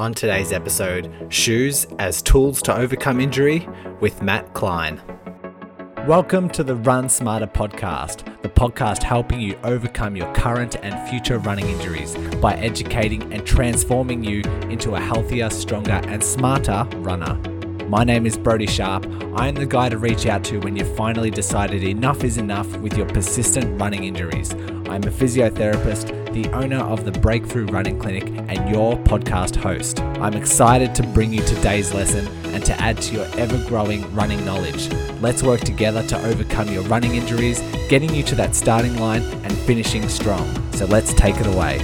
On today's episode, shoes as tools to overcome injury with Matt Klein. Welcome to the Run Smarter podcast, the podcast helping you overcome your current and future running injuries by educating and transforming you into a healthier, stronger, and smarter runner. My name is Brodie Sharp. I am the guy to reach out to when you've finally decided enough is enough with your persistent running injuries. I'm a physiotherapist, the owner of the Breakthrough Running Clinic, and your podcast host. I'm excited to bring you today's lesson and to add to your ever growing running knowledge. Let's work together to overcome your running injuries, getting you to that starting line and finishing strong. So let's take it away.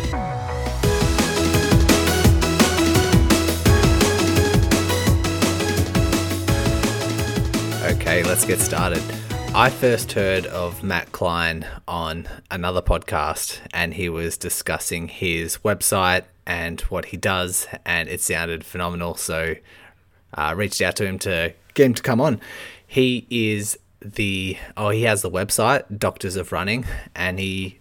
Okay, let's get started. I first heard of Matt Klein on another podcast, and he was discussing his website and what he does, and it sounded phenomenal. So I uh, reached out to him to get him to come on. He is the oh, he has the website Doctors of Running, and he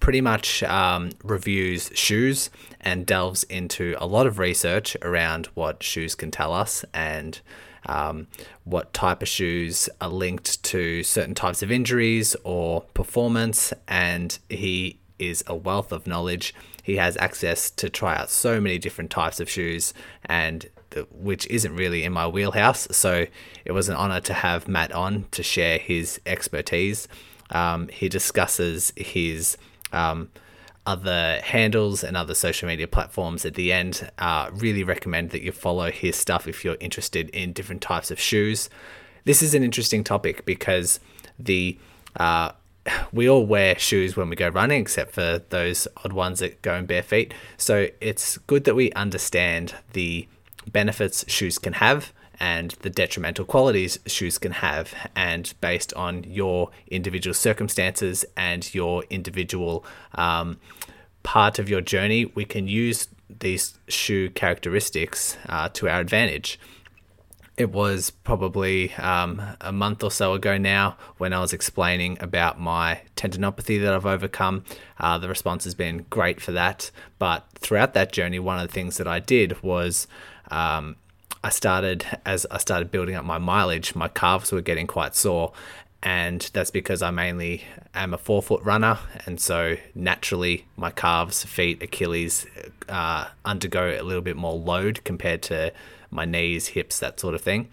pretty much um, reviews shoes and delves into a lot of research around what shoes can tell us and um, what type of shoes are linked to certain types of injuries or performance, and he is a wealth of knowledge. He has access to try out so many different types of shoes, and the, which isn't really in my wheelhouse. So it was an honor to have Matt on to share his expertise. Um, he discusses his um, other handles and other social media platforms at the end. Uh, really recommend that you follow his stuff if you're interested in different types of shoes. This is an interesting topic because the uh, we all wear shoes when we go running, except for those odd ones that go in bare feet. So it's good that we understand the benefits shoes can have and the detrimental qualities shoes can have, and based on your individual circumstances and your individual um, part of your journey, we can use these shoe characteristics uh, to our advantage. It was probably um, a month or so ago now when I was explaining about my tendinopathy that I've overcome. Uh, the response has been great for that. But throughout that journey, one of the things that I did was um, I started as I started building up my mileage, my calves were getting quite sore, and that's because I mainly am a forefoot runner, and so naturally my calves, feet, Achilles uh, undergo a little bit more load compared to my knees, hips, that sort of thing.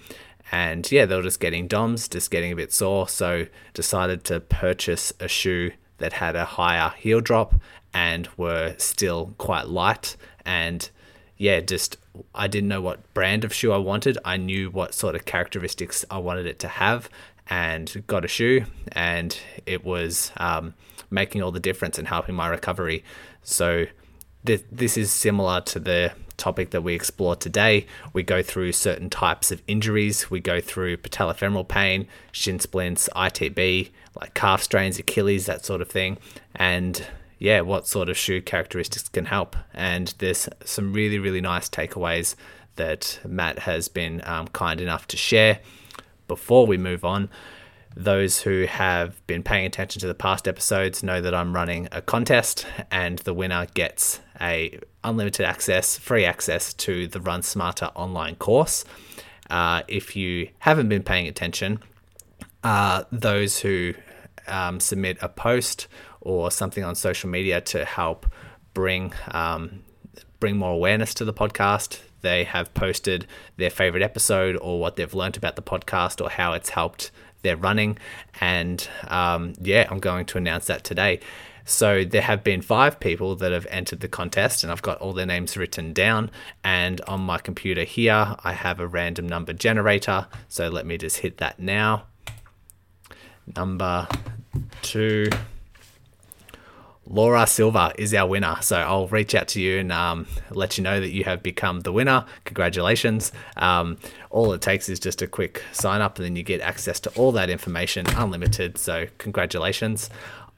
And yeah, they were just getting DOMs, just getting a bit sore, so decided to purchase a shoe that had a higher heel drop and were still quite light and yeah, just I didn't know what brand of shoe I wanted. I knew what sort of characteristics I wanted it to have, and got a shoe, and it was um, making all the difference and helping my recovery. So th- this is similar to the topic that we explore today. We go through certain types of injuries. We go through patellofemoral pain, shin splints, ITB, like calf strains, Achilles, that sort of thing, and yeah, what sort of shoe characteristics can help. And there's some really, really nice takeaways that Matt has been um, kind enough to share. Before we move on, those who have been paying attention to the past episodes know that I'm running a contest, and the winner gets a unlimited access, free access to the Run Smarter online course. Uh, if you haven't been paying attention, uh, those who um, submit a post or something on social media to help bring um, bring more awareness to the podcast. They have posted their favorite episode or what they've learned about the podcast or how it's helped their running. And um, yeah, I'm going to announce that today. So there have been five people that have entered the contest, and I've got all their names written down. And on my computer here, I have a random number generator. So let me just hit that now. Number two. Laura Silva is our winner. So I'll reach out to you and um, let you know that you have become the winner. Congratulations. Um, all it takes is just a quick sign up, and then you get access to all that information unlimited. So, congratulations.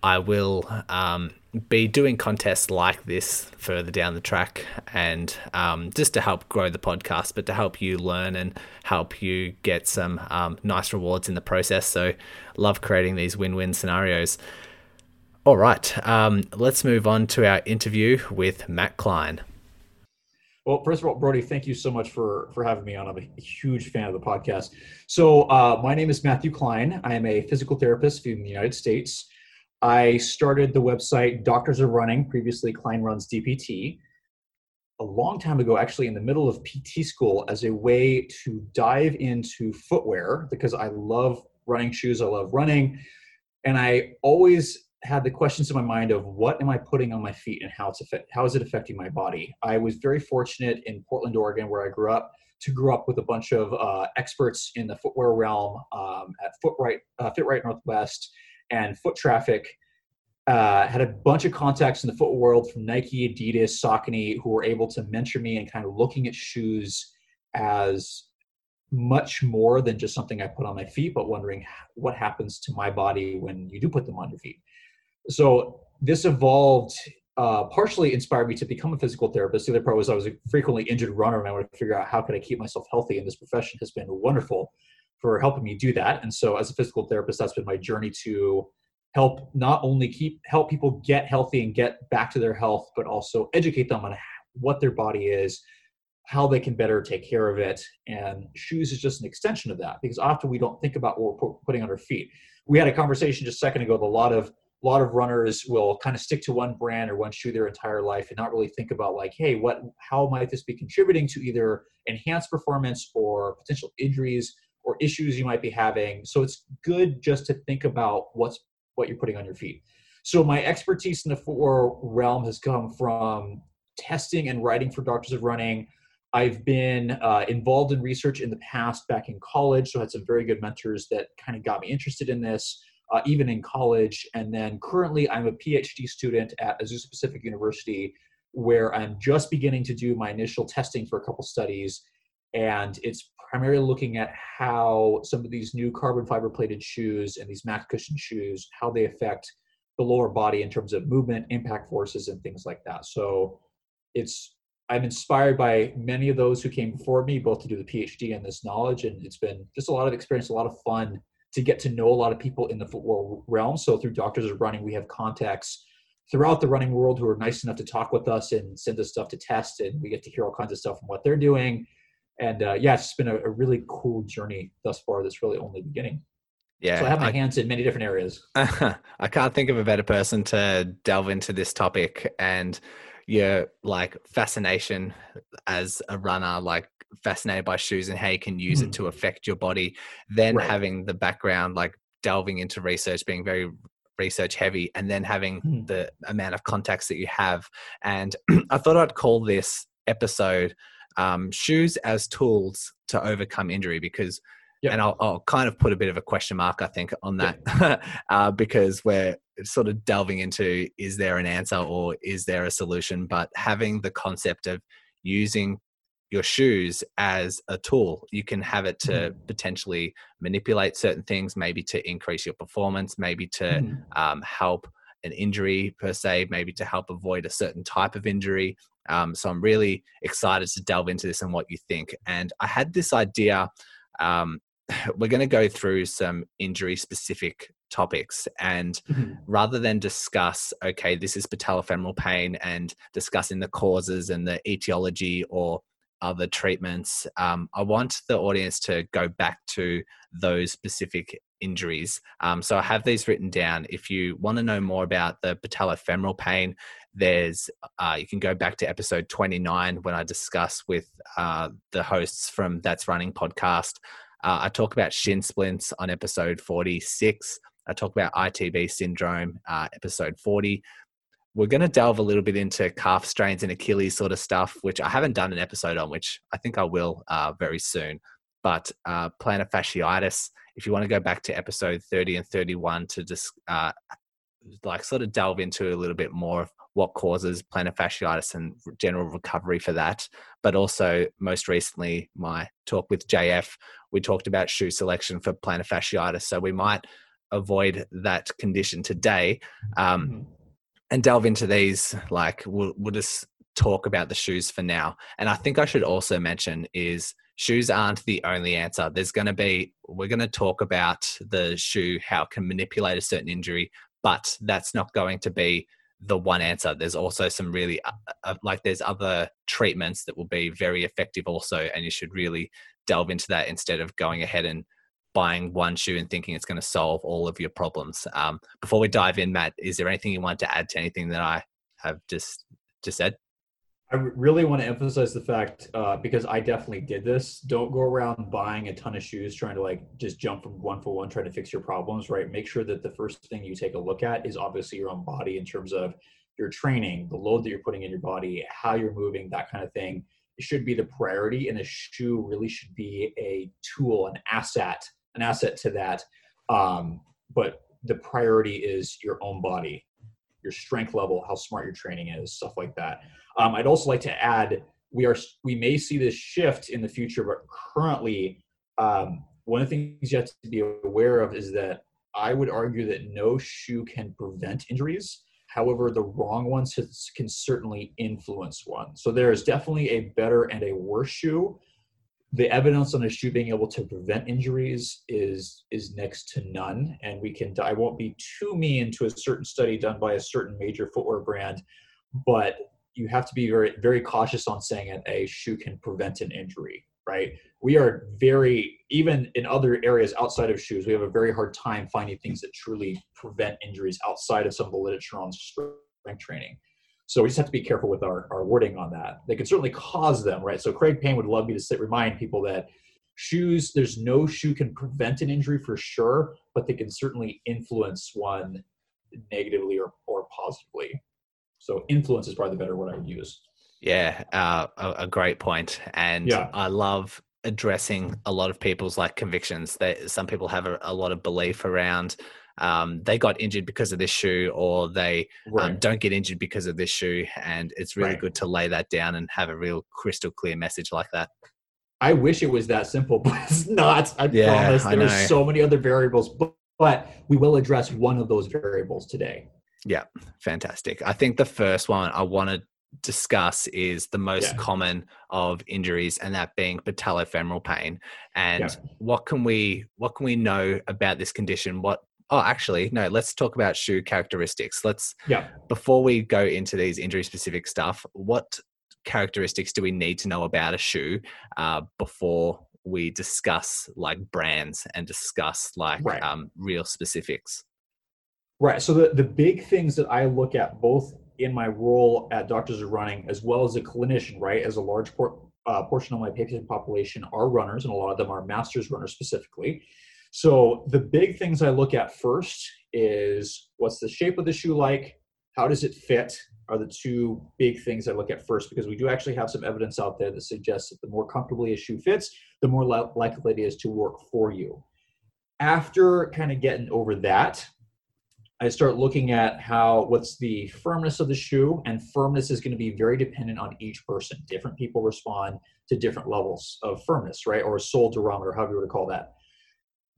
I will um, be doing contests like this further down the track and um, just to help grow the podcast, but to help you learn and help you get some um, nice rewards in the process. So, love creating these win win scenarios. All right, um, let's move on to our interview with Matt Klein. Well, first of all, Brodie, thank you so much for for having me on. I'm a huge fan of the podcast. So, uh, my name is Matthew Klein. I am a physical therapist in the United States. I started the website Doctors of Running, previously Klein Runs DPT, a long time ago, actually in the middle of PT school, as a way to dive into footwear because I love running shoes. I love running, and I always had the questions in my mind of what am I putting on my feet and how it's how is it affecting my body. I was very fortunate in Portland, Oregon, where I grew up, to grow up with a bunch of uh, experts in the footwear realm um, at Footright, uh, FitRight Northwest, and Foot Traffic. Uh, had a bunch of contacts in the foot world from Nike, Adidas, Saucony, who were able to mentor me and kind of looking at shoes as much more than just something I put on my feet, but wondering what happens to my body when you do put them on your feet so this evolved uh, partially inspired me to become a physical therapist. The other part was I was a frequently injured runner, and I wanted to figure out how could I keep myself healthy. And this profession has been wonderful for helping me do that. And so, as a physical therapist, that's been my journey to help not only keep help people get healthy and get back to their health, but also educate them on what their body is, how they can better take care of it. And shoes is just an extension of that because often we don't think about what we're putting on our feet. We had a conversation just a second ago with a lot of a lot of runners will kind of stick to one brand or one shoe their entire life and not really think about like hey what how might this be contributing to either enhanced performance or potential injuries or issues you might be having? So it's good just to think about what's what you're putting on your feet. So my expertise in the footwear realm has come from testing and writing for doctors of running. I've been uh, involved in research in the past back in college, so I had some very good mentors that kind of got me interested in this uh, even in college. And then currently, I'm a PhD student at Azusa Pacific University, where I'm just beginning to do my initial testing for a couple studies. And it's primarily looking at how some of these new carbon fiber plated shoes and these max cushion shoes, how they affect the lower body in terms of movement, impact forces, and things like that. So it's I'm inspired by many of those who came before me, both to do the PhD and this knowledge, and it's been just a lot of experience, a lot of fun to get to know a lot of people in the footwear realm. So through Doctors of Running, we have contacts throughout the running world who are nice enough to talk with us and send us stuff to test, and we get to hear all kinds of stuff from what they're doing. And uh, yeah, it's been a, a, really cool journey thus far. That's really only beginning. Yeah, so I have my I, hands in many different areas. I can't think of a better person to delve into this topic and your like fascination as a runner, like fascinated by shoes and how you can use mm. it to affect your body. Then right. having the background, like delving into research, being very research heavy, and then having mm. the amount of contacts that you have. And I thought I'd call this episode um, "Shoes as Tools to Overcome Injury" because. Yep. And I'll, I'll, kind of put a bit of a question mark, I think, on that yep. uh, because we're sort of delving into is there an answer or is there a solution? But having the concept of using your shoes as a tool. You can have it to mm. potentially manipulate certain things, maybe to increase your performance, maybe to mm. um, help an injury per se, maybe to help avoid a certain type of injury. Um, so I'm really excited to delve into this and what you think. And I had this idea. Um, we're going to go through some injury specific topics and mm-hmm. rather than discuss okay this is patellofemoral pain and discussing the causes and the etiology or other treatments. Um, I want the audience to go back to those specific injuries. Um, so I have these written down. If you want to know more about the patellofemoral pain, there's uh, you can go back to episode 29 when I discuss with uh, the hosts from That's Running podcast. Uh, I talk about shin splints on episode 46. I talk about ITB syndrome, uh, episode 40 we're going to delve a little bit into calf strains and Achilles sort of stuff, which I haven't done an episode on, which I think I will uh, very soon. But uh, plantar fasciitis, if you want to go back to episode 30 and 31 to just uh, like sort of delve into a little bit more of what causes plantar fasciitis and general recovery for that. But also, most recently, my talk with JF, we talked about shoe selection for plantar fasciitis. So we might avoid that condition today. Um, mm-hmm and delve into these like we'll, we'll just talk about the shoes for now and i think i should also mention is shoes aren't the only answer there's going to be we're going to talk about the shoe how it can manipulate a certain injury but that's not going to be the one answer. There's also some really uh, uh, like there's other treatments that will be very effective also, and you should really delve into that instead of going ahead and buying one shoe and thinking it's going to solve all of your problems. Um, before we dive in, Matt, is there anything you want to add to anything that I have just just said? I really want to emphasize the fact uh, because I definitely did this. Don't go around buying a ton of shoes trying to like just jump from one for one, trying to fix your problems. Right? Make sure that the first thing you take a look at is obviously your own body in terms of your training, the load that you're putting in your body, how you're moving, that kind of thing. It should be the priority, and a shoe really should be a tool, an asset, an asset to that. Um, but the priority is your own body, your strength level, how smart your training is, stuff like that. Um, I'd also like to add we are we may see this shift in the future, but currently um, one of the things you have to be aware of is that I would argue that no shoe can prevent injuries. However, the wrong ones can certainly influence one. So there is definitely a better and a worse shoe. The evidence on a shoe being able to prevent injuries is is next to none, and we can. I won't be too mean to a certain study done by a certain major footwear brand, but you have to be very very cautious on saying that a shoe can prevent an injury right we are very even in other areas outside of shoes we have a very hard time finding things that truly prevent injuries outside of some of the literature on strength training so we just have to be careful with our, our wording on that they can certainly cause them right so craig payne would love me to sit, remind people that shoes there's no shoe can prevent an injury for sure but they can certainly influence one negatively or, or positively so influence is probably the better word I would use. Yeah, uh, a, a, great point. And yeah. I love addressing a lot of people's like convictions. That some people have a, a lot of belief around um, they got injured because of this shoe, or they um, right. um, don't get injured because of this shoe. And it's really right. good to lay that down and have a real crystal clear message like that. I wish it was that simple, but it's not. I yeah, promise. There are so many other variables, but, but we will address one of those variables today. Yeah, fantastic. I think the first one I want to discuss is the most yeah. common of injuries and that being patellofemoral pain and yeah. what can we what can we know about this condition what oh actually no let's talk about shoe characteristics let's yeah before we go into these injury specific stuff what characteristics do we need to know about a shoe uh, before we discuss like brands and discuss like right. um, real specifics Right. So the, the big things that I look at both in my role at Doctors of Running as well as a clinician, right, as a large por- uh, portion of my patient population are runners, and a lot of them are masters runners specifically. So the big things I look at first is what's the shape of the shoe like? How does it fit? Are the two big things I look at first because we do actually have some evidence out there that suggests that the more comfortably a shoe fits, the more likely it is to work for you. After kind of getting over that, I start looking at how what's the firmness of the shoe, and firmness is going to be very dependent on each person. Different people respond to different levels of firmness, right? Or a sole durometer, however you would call that.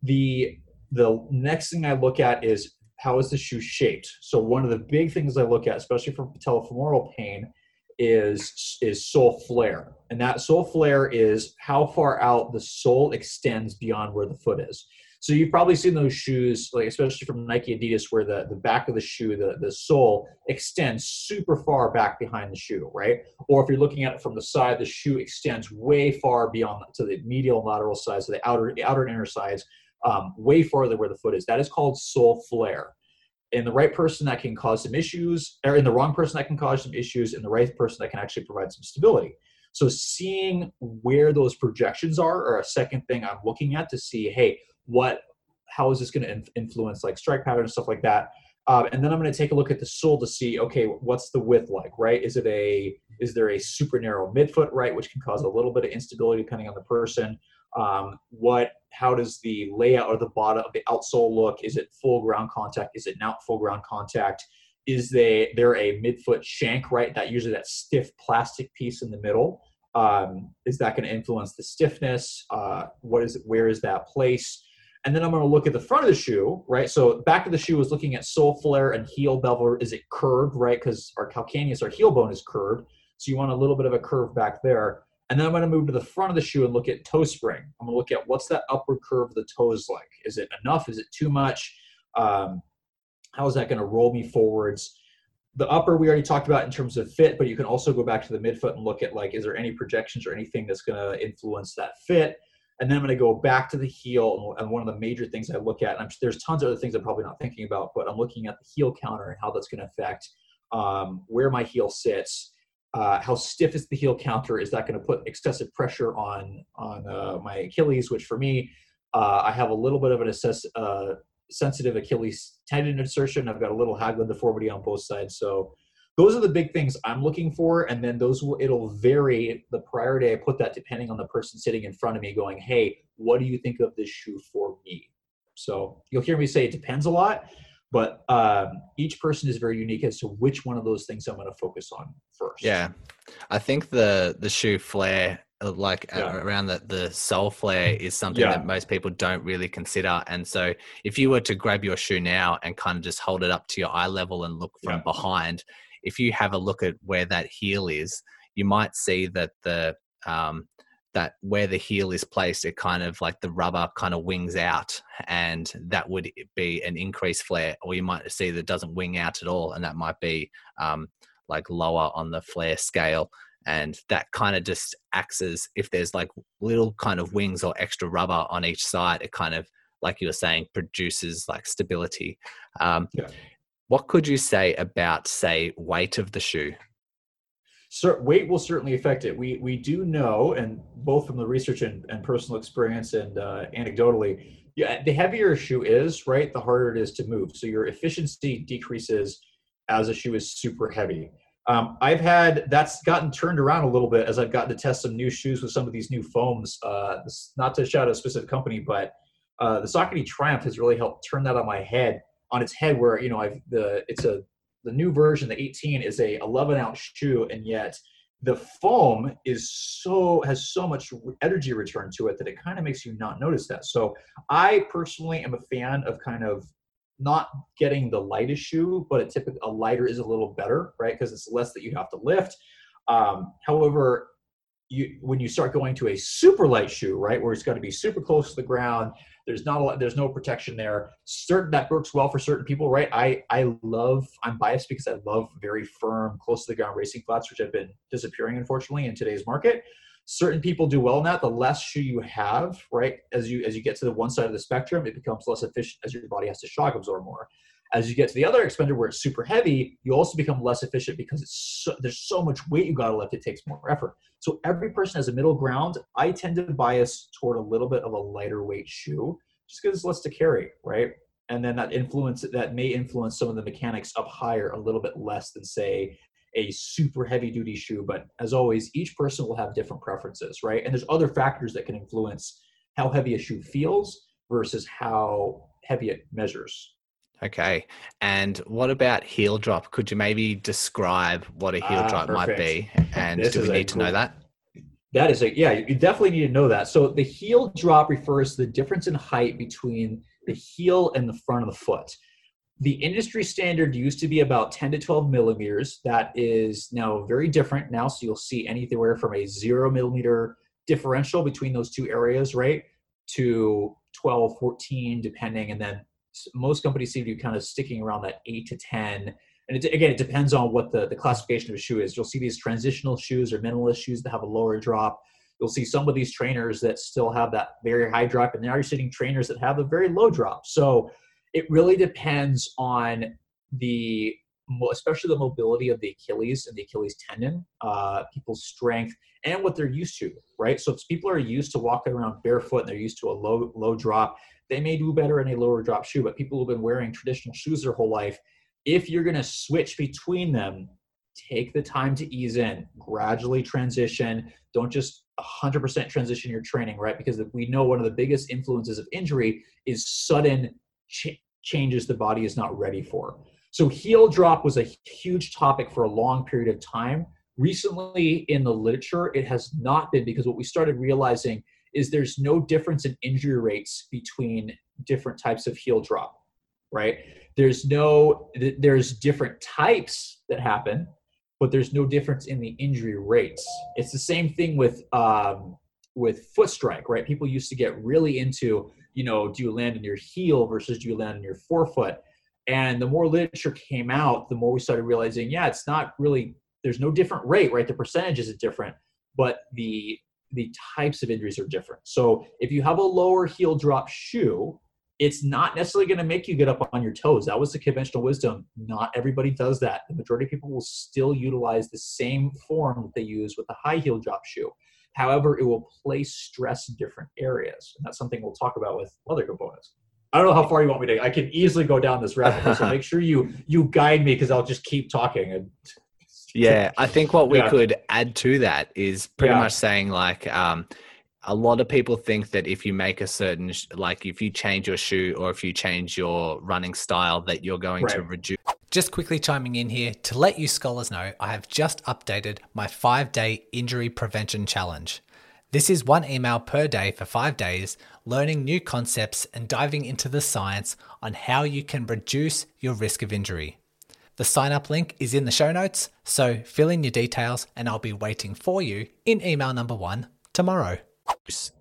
The the next thing I look at is how is the shoe shaped. So one of the big things I look at, especially for patellofemoral pain, is is sole flare, and that sole flare is how far out the sole extends beyond where the foot is. So you've probably seen those shoes, like especially from Nike Adidas, where the, the back of the shoe, the, the sole extends super far back behind the shoe, right? Or if you're looking at it from the side, the shoe extends way far beyond to the medial lateral sides, so the outer the outer and inner sides, um, way farther where the foot is. That is called sole flare. In the right person, that can cause some issues, or in the wrong person, that can cause some issues. In the right person, that can actually provide some stability. So seeing where those projections are, are a second thing I'm looking at to see, hey, what how is this going to influence like strike pattern and stuff like that um, and then i'm going to take a look at the sole to see okay what's the width like right is it a is there a super narrow midfoot right which can cause a little bit of instability depending on the person um, what how does the layout of the bottom of the outsole look is it full ground contact is it not full ground contact is they there a midfoot shank right that usually that stiff plastic piece in the middle um, is that going to influence the stiffness uh, what is it where is that place and then I'm going to look at the front of the shoe, right? So back of the shoe is looking at sole flare and heel bevel. Is it curved, right? Because our calcaneus, our heel bone is curved. So you want a little bit of a curve back there. And then I'm going to move to the front of the shoe and look at toe spring. I'm going to look at what's that upward curve of the toes like? Is it enough? Is it too much? Um, how is that going to roll me forwards? the upper we already talked about in terms of fit, but you can also go back to the midfoot and look at like, is there any projections or anything that's going to influence that fit? And then I'm going to go back to the heel. And one of the major things I look at, and I'm, there's tons of other things I'm probably not thinking about, but I'm looking at the heel counter and how that's going to affect um, where my heel sits. Uh, how stiff is the heel counter? Is that going to put excessive pressure on on uh, my Achilles? Which for me, uh, I have a little bit of an assess, uh, sensitive Achilles tendon insertion. I've got a little Haglund deformity on both sides. So those are the big things I'm looking for. And then those will, it'll vary the priority I put that depending on the person sitting in front of me going, Hey, what do you think of this shoe for me? So you'll hear me say it depends a lot, but um, each person is very unique as to which one of those things I'm going to focus on first. Yeah. I think the, the shoe flare uh, like yeah. around the, the sole flare is something yeah. that most people don't really consider. And so if you were to grab your shoe now and kind of just hold it up to your eye level and look from yeah. behind, if you have a look at where that heel is, you might see that the um, that where the heel is placed, it kind of like the rubber kind of wings out, and that would be an increased flare. Or you might see that doesn't wing out at all, and that might be um, like lower on the flare scale and that kind of just acts as if there's like little kind of wings or extra rubber on each side it kind of like you were saying produces like stability um, yeah. what could you say about say weight of the shoe so weight will certainly affect it we we do know and both from the research and, and personal experience and uh, anecdotally yeah the heavier a shoe is right the harder it is to move so your efficiency decreases as a shoe is super heavy um, I've had that's gotten turned around a little bit as I've gotten to test some new shoes with some of these new foams. Uh, not to shout out a specific company, but uh, the Saucony Triumph has really helped turn that on my head on its head. Where you know I've the it's a the new version, the 18 is a 11 ounce shoe, and yet the foam is so has so much energy return to it that it kind of makes you not notice that. So I personally am a fan of kind of not getting the lightest shoe, but a typical a lighter is a little better, right? Because it's less that you have to lift. Um, however, you when you start going to a super light shoe, right, where it's got to be super close to the ground, there's not a lot, there's no protection there. Certain that works well for certain people, right? I I love I'm biased because I love very firm, close to the ground racing flats, which have been disappearing unfortunately in today's market certain people do well in that the less shoe you have right as you as you get to the one side of the spectrum it becomes less efficient as your body has to shock absorb more as you get to the other expander where it's super heavy you also become less efficient because it's so, there's so much weight you got to lift it takes more effort so every person has a middle ground i tend to bias toward a little bit of a lighter weight shoe just because it's less to carry right and then that influence that may influence some of the mechanics up higher a little bit less than say a super heavy duty shoe. But as always, each person will have different preferences, right? And there's other factors that can influence how heavy a shoe feels versus how heavy it measures. Okay. And what about heel drop? Could you maybe describe what a heel ah, drop perfect. might be? And this do we need to know that? That is a yeah, you definitely need to know that. So the heel drop refers to the difference in height between the heel and the front of the foot the industry standard used to be about 10 to 12 millimeters. That is now very different now. So you'll see anywhere from a zero millimeter differential between those two areas, right? To 12, 14, depending. And then most companies seem to be kind of sticking around that 8 to 10. And it, again, it depends on what the, the classification of a shoe is. You'll see these transitional shoes or minimalist shoes that have a lower drop. You'll see some of these trainers that still have that very high drop. And now you're seeing trainers that have a very low drop. So it really depends on the especially the mobility of the Achilles and the Achilles tendon, uh, people's strength, and what they're used to, right? So if people are used to walking around barefoot and they're used to a low low drop, they may do better in a lower drop shoe. But people who've been wearing traditional shoes their whole life, if you're going to switch between them, take the time to ease in, gradually transition. Don't just 100% transition your training, right? Because we know one of the biggest influences of injury is sudden ch- changes the body is not ready for. So, heel drop was a huge topic for a long period of time. Recently, in the literature, it has not been because what we started realizing is there's no difference in injury rates between different types of heel drop, right? There's no, there's different types that happen, but there's no difference in the injury rates. It's the same thing with um, with foot strike, right? People used to get really into you know, do you land in your heel versus do you land in your forefoot? And the more literature came out, the more we started realizing, yeah, it's not really there's no different rate, right? The percentages is different, but the the types of injuries are different. So if you have a lower heel drop shoe, it's not necessarily going to make you get up on your toes. That was the conventional wisdom. Not everybody does that. The majority of people will still utilize the same form that they use with the high heel drop shoe. However, it will place stress in different areas. And that's something we'll talk about with other components. I don't know how far you want me to. I can easily go down this rabbit hole. So make sure you you guide me because I'll just keep talking and yeah, I think what we yeah. could add to that is pretty yeah. much saying like um, a lot of people think that if you make a certain like if you change your shoe or if you change your running style that you're going right. to reduce just quickly chiming in here to let you scholars know I have just updated my 5-day injury prevention challenge. This is one email per day for 5 days learning new concepts and diving into the science on how you can reduce your risk of injury. The sign up link is in the show notes, so fill in your details and I'll be waiting for you in email number one tomorrow.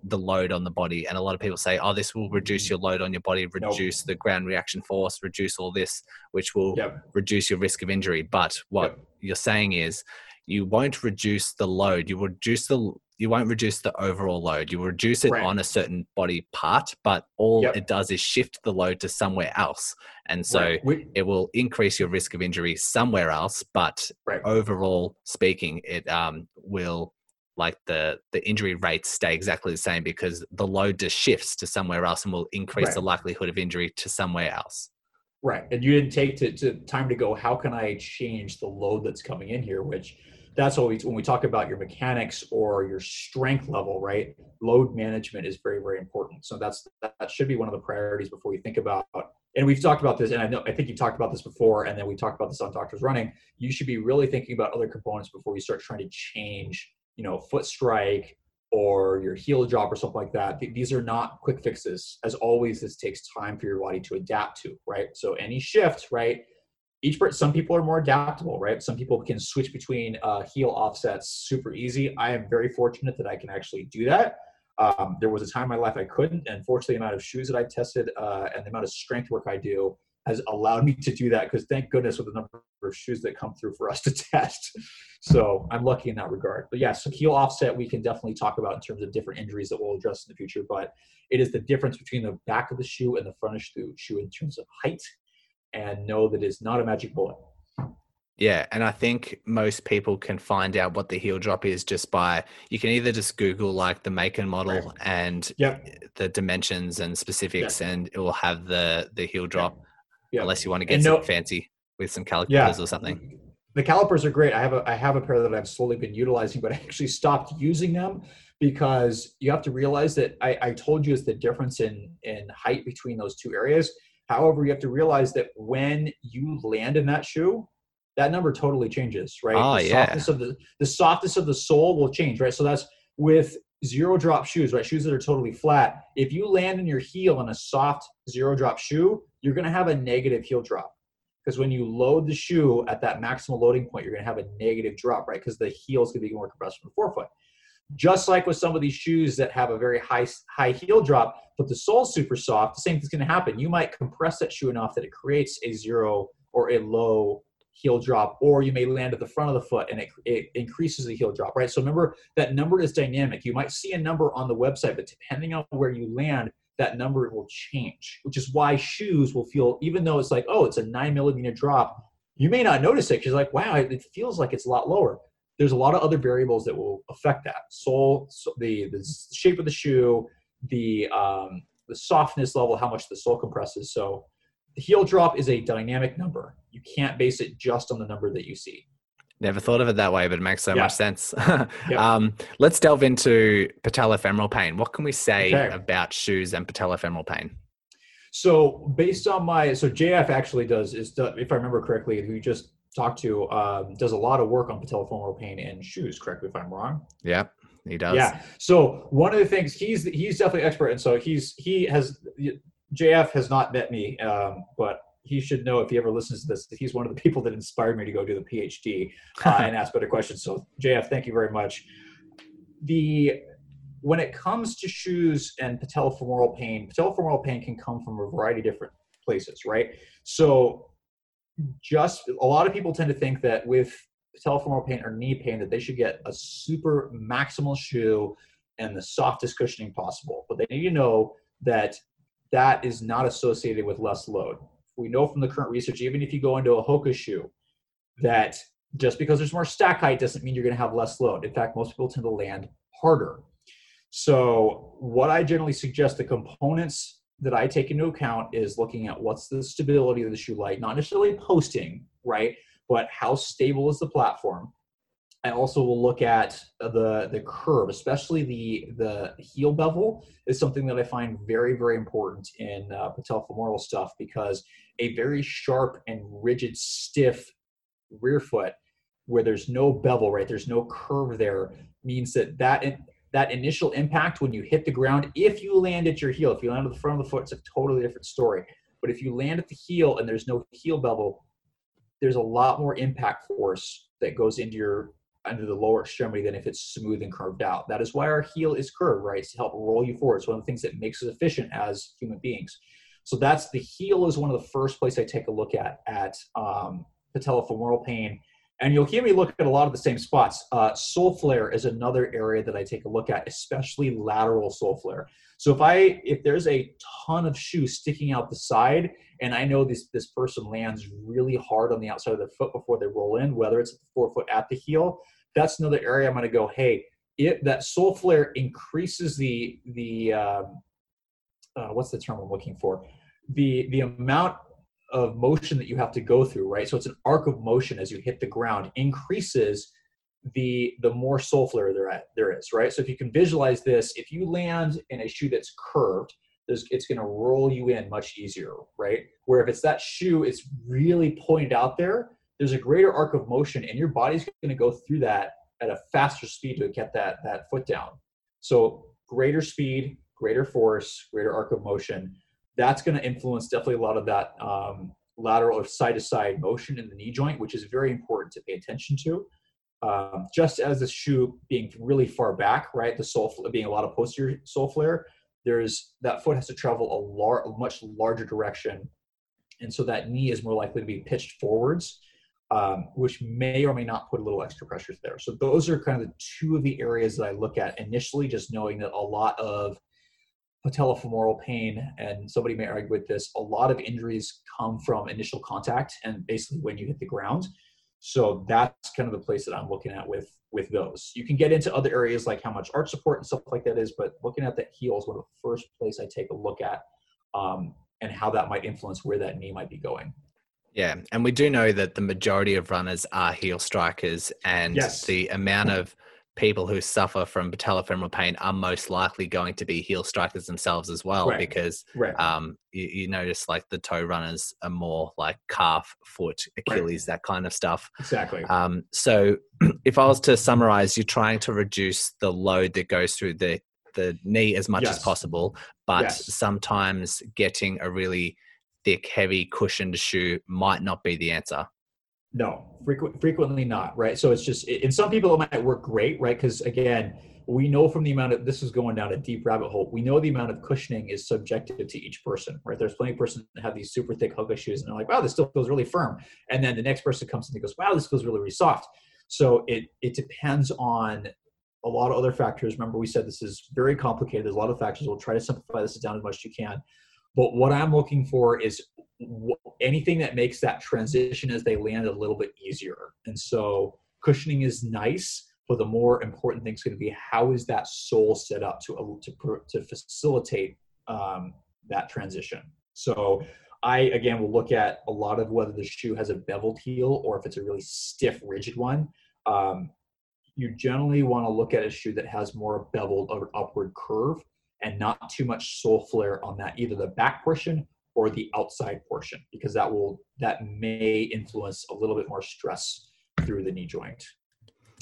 The load on the body, and a lot of people say, Oh, this will reduce your load on your body, reduce nope. the ground reaction force, reduce all this, which will yep. reduce your risk of injury. But what yep. you're saying is, you won't reduce the load, you reduce the you won't reduce the overall load. You will reduce it right. on a certain body part, but all yep. it does is shift the load to somewhere else. And so right. we, it will increase your risk of injury somewhere else, but right. overall speaking, it um, will like the the injury rates stay exactly the same because the load just shifts to somewhere else and will increase the likelihood of injury to somewhere else. Right. And you didn't take to, to time to go, how can I change the load that's coming in here, which that's always when we talk about your mechanics or your strength level, right? Load management is very, very important. So that's that should be one of the priorities before you think about. And we've talked about this, and I know I think you talked about this before, and then we talked about this on Doctors Running. You should be really thinking about other components before you start trying to change, you know, foot strike or your heel drop or something like that. These are not quick fixes. As always, this takes time for your body to adapt to, right? So any shift, right? Each some people are more adaptable right? Some people can switch between uh, heel offsets super easy. I am very fortunate that i can actually do that. Um, there was a time in my life i couldn't and fortunately the amount of shoes that i tested uh, and the amount of strength work i do has allowed me to do that because thank goodness with the number of shoes that come through for us to test. So i'm lucky in that regard. But yeah so heel offset we can definitely talk about in terms of different injuries that we'll address in the future but it is the difference between the back of the shoe and the front of the shoe in terms of height and know that it's not a magic bullet. Yeah, and I think most people can find out what the heel drop is just by you can either just Google like the make and model right. and yep. the dimensions and specifics, yep. and it will have the the heel drop. Yep. Unless you want to get no, fancy with some calipers yeah. or something. The calipers are great. I have a I have a pair that I've slowly been utilizing, but I actually stopped using them because you have to realize that I, I told you is the difference in in height between those two areas However, you have to realize that when you land in that shoe, that number totally changes, right? Oh, the yeah. softness of the the softness of the sole will change, right? So that's with zero drop shoes, right? Shoes that are totally flat. If you land in your heel in a soft zero drop shoe, you're going to have a negative heel drop. Because when you load the shoe at that maximal loading point, you're going to have a negative drop, right? Because the heel is going to be more compressed from the forefoot. Just like with some of these shoes that have a very high high heel drop, but the sole's super soft, the same thing's going to happen. You might compress that shoe enough that it creates a zero or a low heel drop, or you may land at the front of the foot and it, it increases the heel drop, right? So remember that number is dynamic. You might see a number on the website, but depending on where you land, that number will change, which is why shoes will feel, even though it's like, oh, it's a nine millimeter drop, you may not notice it because like, wow, it feels like it's a lot lower there's a lot of other variables that will affect that. Sole, so the the shape of the shoe, the um, the softness level, how much the sole compresses. So the heel drop is a dynamic number. You can't base it just on the number that you see. Never thought of it that way, but it makes so yeah. much sense. um, let's delve into patellofemoral pain. What can we say okay. about shoes and patellofemoral pain? So, based on my so JF actually does is if I remember correctly, who just talked to um, does a lot of work on patellofemoral pain in shoes. Correct me if I'm wrong. Yeah, he does. Yeah. So one of the things he's he's definitely expert, and so he's he has JF has not met me, um, but he should know if he ever listens to this. that He's one of the people that inspired me to go do the PhD uh, and ask better questions. So JF, thank you very much. The when it comes to shoes and patellofemoral pain, patellofemoral pain can come from a variety of different places, right? So just a lot of people tend to think that with patellofemoral pain or knee pain that they should get a super maximal shoe and the softest cushioning possible. But they need to know that that is not associated with less load. We know from the current research, even if you go into a Hoka shoe, that just because there's more stack height doesn't mean you're going to have less load. In fact, most people tend to land harder. So, what I generally suggest the components that I take into account is looking at what's the stability of the shoe like, not necessarily posting, right? But how stable is the platform? I also will look at the the curve, especially the the heel bevel is something that I find very very important in uh, patellofemoral stuff because a very sharp and rigid, stiff rear foot where there's no bevel, right? There's no curve there means that that that initial impact when you hit the ground, if you land at your heel, if you land at the front of the foot, it's a totally different story. But if you land at the heel and there's no heel bevel, there's a lot more impact force that goes into your under the lower extremity than if it's smooth and curved out. That is why our heel is curved, right? It's to help roll you forward. It's one of the things that makes us efficient as human beings. So that's the heel is one of the first place I take a look at at um, patellofemoral pain and you'll hear me look at a lot of the same spots. Uh, sole flare is another area that I take a look at, especially lateral sole flare. So if I if there's a ton of shoe sticking out the side, and I know this this person lands really hard on the outside of their foot before they roll in, whether it's the forefoot at the heel, that's another area I'm going to go. Hey, it that sole flare increases the the um, uh, what's the term I'm looking for? The the amount of motion that you have to go through, right? So it's an arc of motion as you hit the ground increases the the more sole flare there at, there is, right? So if you can visualize this, if you land in a shoe that's curved, it's going to roll you in much easier, right? Where if it's that shoe, it's really pointed out there. There's a greater arc of motion, and your body's going to go through that at a faster speed to get that that foot down. So greater speed, greater force, greater arc of motion that's going to influence definitely a lot of that um, lateral or side to side motion in the knee joint, which is very important to pay attention to. Um, just as the shoe being really far back, right, the sole being a lot of posterior sole flare, there's that foot has to travel a, lar- a much larger direction, and so that knee is more likely to be pitched forwards, um, which may or may not put a little extra pressure there. So those are kind of the two of the areas that I look at initially, just knowing that a lot of patellofemoral pain, and somebody may argue with this, a lot of injuries come from initial contact and basically when you hit the ground. So that's kind of the place that I'm looking at with with those. You can get into other areas like how much arch support and stuff like that is, but looking at that heel is one of the first place I take a look at um, and how that might influence where that knee might be going. Yeah, and we do know that the majority of runners are heel strikers, and yes. the amount of people who suffer from patellofemoral pain are most likely going to be heel strikers themselves as well right. because right. um, you, you, notice like the toe runners are more like calf foot achilles right. that kind of stuff exactly um, so if i was to summarize you're trying to reduce the load that goes through the the knee as much yes. as possible but yes. sometimes getting a really thick heavy cushioned shoe might not be the answer no, frequent, frequently not, right? So it's just, in some people it might work great, right? Because again, we know from the amount of this is going down a deep rabbit hole. We know the amount of cushioning is subjective to each person, right? There's plenty of person that have these super thick Hoka shoes, and they're like, "Wow, this still feels really firm," and then the next person comes and goes, "Wow, this feels really, really soft." So it it depends on a lot of other factors. Remember, we said this is very complicated. There's a lot of factors. We'll try to simplify this down as much as you can. But what I'm looking for is anything that makes that transition as they land a little bit easier. And so cushioning is nice, but the more important thing is going to be how is that sole set up to to, to facilitate um, that transition. So I again will look at a lot of whether the shoe has a beveled heel or if it's a really stiff, rigid one. Um, you generally want to look at a shoe that has more beveled or upward curve and not too much sole flare on that either the back portion or the outside portion because that will that may influence a little bit more stress through the knee joint.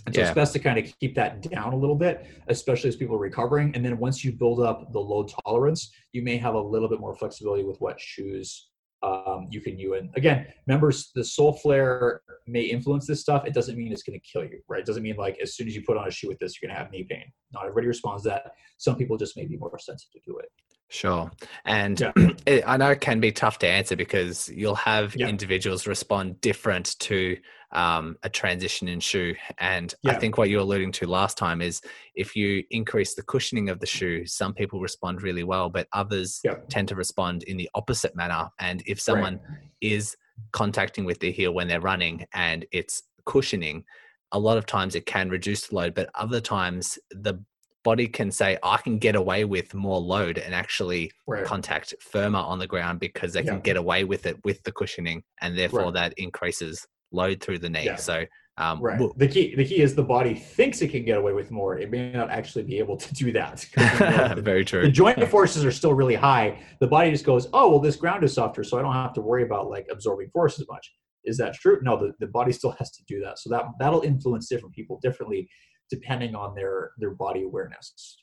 And so yeah. it's best to kind of keep that down a little bit, especially as people are recovering. And then once you build up the load tolerance, you may have a little bit more flexibility with what shoes um, you can you And again, members, the sole flare may influence this stuff. It doesn't mean it's going to kill you, right? It doesn't mean like as soon as you put on a shoe with this, you're going to have knee pain. Not everybody responds that. Some people just may be more sensitive to it. Sure. And yeah. it, I know it can be tough to answer because you'll have yeah. individuals respond different to um, a transition in shoe. And yeah. I think what you're alluding to last time is if you increase the cushioning of the shoe, some people respond really well, but others tend to respond in the opposite manner. And if someone right. is contacting with their heel when they're running and it's cushioning, a lot of times it can reduce the load, but other times the body can say, I can get away with more load and actually right. contact firmer on the ground because they yeah. can get away with it with the cushioning, and therefore right. that increases load through the knee. Yeah. So um, right. the key the key is the body thinks it can get away with more. It may not actually be able to do that. Very true. The joint forces are still really high. The body just goes, oh well, this ground is softer, so I don't have to worry about like absorbing force as much. Is that true? No, the, the body still has to do that. So that that'll influence different people differently depending on their their body awareness.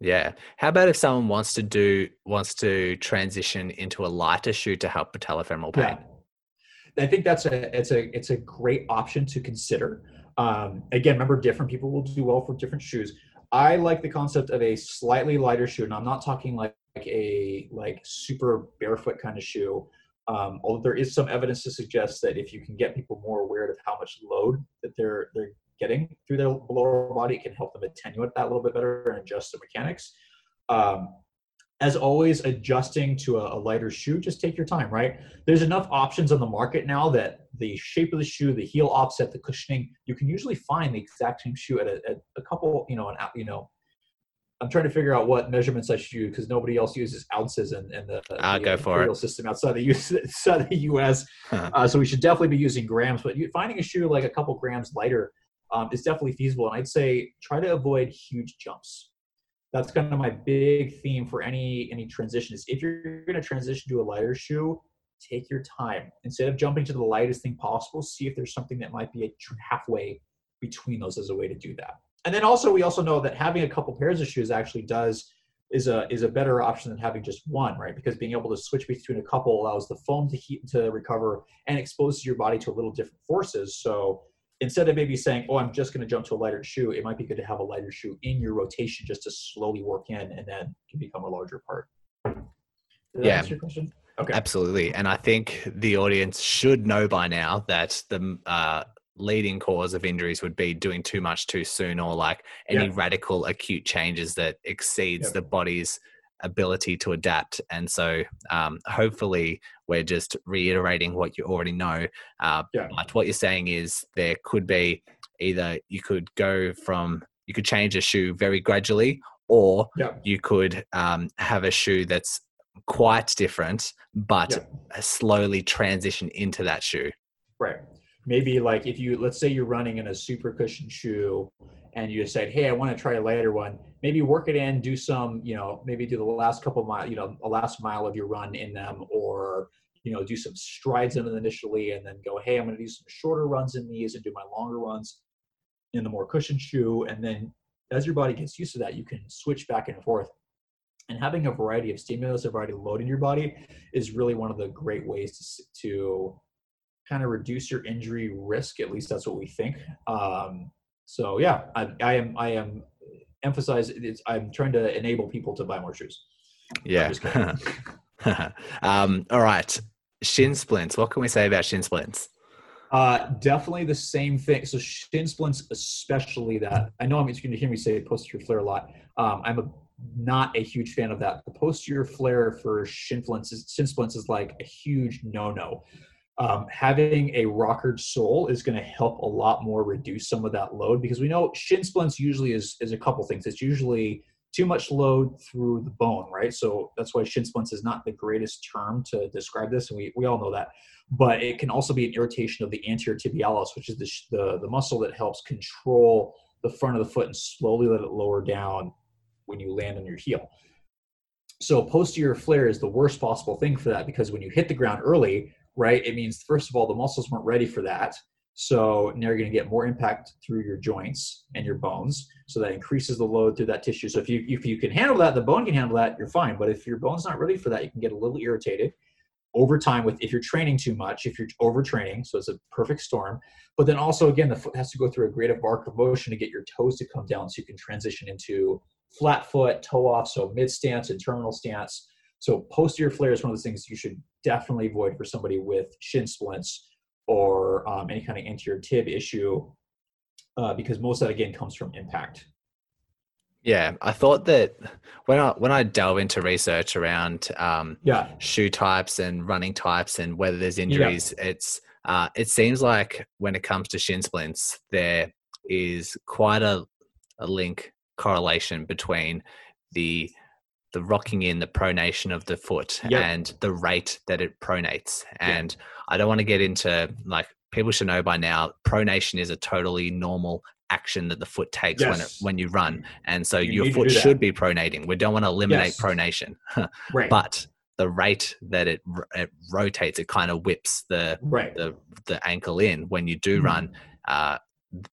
Yeah. How about if someone wants to do wants to transition into a lighter shoe to help patellofemoral pain? Yeah. I think that's a it's a it's a great option to consider. Um, again, remember different people will do well for different shoes. I like the concept of a slightly lighter shoe, and I'm not talking like, like a like super barefoot kind of shoe. Um, although there is some evidence to suggest that if you can get people more aware of how much load that they're they're getting through their lower body. Can help them attenuate that a little bit better and adjust the mechanics. Um, as always, adjusting to a, a, lighter shoe, just take your time, right? There's enough options on the market now that the shape of the shoe, the heel offset, the cushioning, you can usually find the exact same shoe at a, at a couple, you know, an you know, I'm trying to figure out what measurements I should use because nobody else uses ounces in, in the, I'll the go for it. system outside the, US, outside the US. Huh. Uh, so we should definitely be using grams, but you, finding a shoe like a couple grams lighter um, is definitely feasible. And I'd say try to avoid huge jumps. That's kind of my big theme for any any transition. Is if you're going to transition to a lighter shoe, take your time. Instead of jumping to the lightest thing possible, see if there's something that might be a halfway between those as a way to do that. And then also we also know that having a couple pairs of shoes actually does is a is a better option than having just one, right? Because being able to switch between a couple allows the foam to heat to recover and exposes your body to a little different forces. So instead of maybe saying, "Oh, I'm just going to jump to a lighter shoe," it might be good to have a lighter shoe in your rotation just to slowly work in, and then can become a larger part. yeah. Okay. Absolutely, and I think the audience should know by now that the uh, leading cause of injuries would be doing too much too soon, or like any yeah. radical acute changes that exceeds the body's ability to adapt. And so, um, hopefully, we're just reiterating what you already know. Uh, yeah. But what you're saying is there could be either you could go from you could change a shoe very gradually, or yeah. you could um, have a shoe that's quite different, but yeah. slowly transition into that shoe. Right. Maybe like if you let's say you're running in a super cushion shoe and you said, hey, I want to try a lighter one, maybe work it in, do some, you know, maybe do the last couple of mile, you know, the last mile of your run in them, or you know, do some strides in them initially, and then go, hey, I'm going to do some shorter runs in these and do my longer runs in the more cushioned shoe, and then as your body gets used to that, you can switch back and forth. And having a variety of stimulus, a variety of load in your body, is really one of the great ways to, to kind of reduce your injury risk. At least that's what we think. Um, so yeah, I, I am I am emphasize it's I'm trying to enable people to buy more shoes. Yeah. um, all right. Shin splints. What can we say about shin splints? Uh, definitely the same thing. So shin splints, especially that. I know I'm going to hear me say posterior flare a lot. Um, I'm a, not a huge fan of that. The posterior flare for shin splints is, shin splints is like a huge no-no um, having a rockered sole is going to help a lot more reduce some of that load because we know shin splints usually is, is a couple things. It's usually too much load through the bone, right? So that's why shin splints is not the greatest term to describe this, and we, we all know that. But it can also be an irritation of the anterior tibialis, which is the, the, the muscle that helps control the front of the foot and slowly let it lower down when you land on your heel. So posterior flare is the worst possible thing for that because when you hit the ground early, right? It means, first of all, the muscles weren't ready for that. So now you're going to get more impact through your joints and your bones. So that increases the load through that tissue. So if you if you can handle that, the bone can handle that, you're fine. But if your bone's not ready for that, you can get a little irritated over time with if you're training too much, if you're overtraining. So it's a perfect storm. But then also again, the foot has to go through a great arc of motion to get your toes to come down so you can transition into flat foot, toe off, so mid stance and terminal stance. So posterior flare is one of those things you should definitely avoid for somebody with shin splints or um, any kind of anterior tib issue, uh, because most of that again comes from impact. Yeah, I thought that when I when I delve into research around um, yeah shoe types and running types and whether there's injuries, yeah. it's uh, it seems like when it comes to shin splints, there is quite a, a link correlation between the the rocking in the pronation of the foot yep. and the rate that it pronates. And yep. I don't want to get into like people should know by now pronation is a totally normal action that the foot takes yes. when it, when you run. And so you your foot should be pronating. We don't want to eliminate yes. pronation. right. But the rate that it, it rotates, it kind of whips the right. the the ankle in when you do mm-hmm. run. Uh,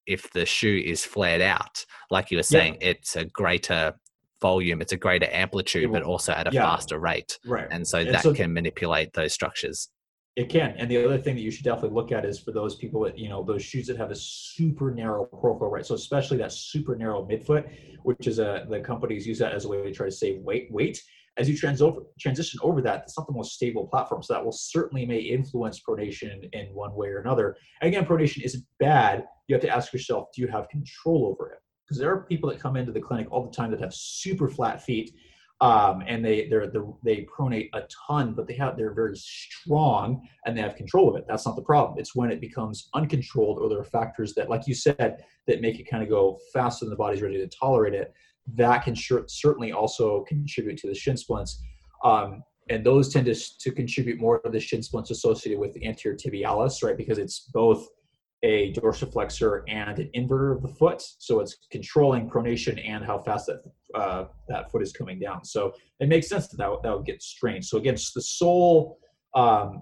if the shoe is flared out, like you were saying, yeah. it's a greater volume, it's a greater amplitude, but also at a yeah. faster rate. Right. And so and that so, can manipulate those structures. It can. And the other thing that you should definitely look at is for those people that, you know, those shoes that have a super narrow profile, right? So especially that super narrow midfoot, which is a, the companies use that as a way to try to save weight, weight. As you trans over, transition over that, it's not the most stable platform. So that will certainly may influence pronation in one way or another. And again, pronation isn't bad. You have to ask yourself, do you have control over it? Because there are people that come into the clinic all the time that have super flat feet um, and they they're, they pronate a ton, but they have they're very strong and they have control of it. That's not the problem. It's when it becomes uncontrolled or there are factors that, like you said, that make it kind of go faster than the body's ready to tolerate it. That can sure, certainly also contribute to the shin splints. Um, and those tend to, to contribute more to the shin splints associated with the anterior tibialis, right? Because it's both a dorsiflexor and an inverter of the foot. So it's controlling pronation and how fast that uh, that foot is coming down. So it makes sense that that, that would get strained. So again, the sole, um,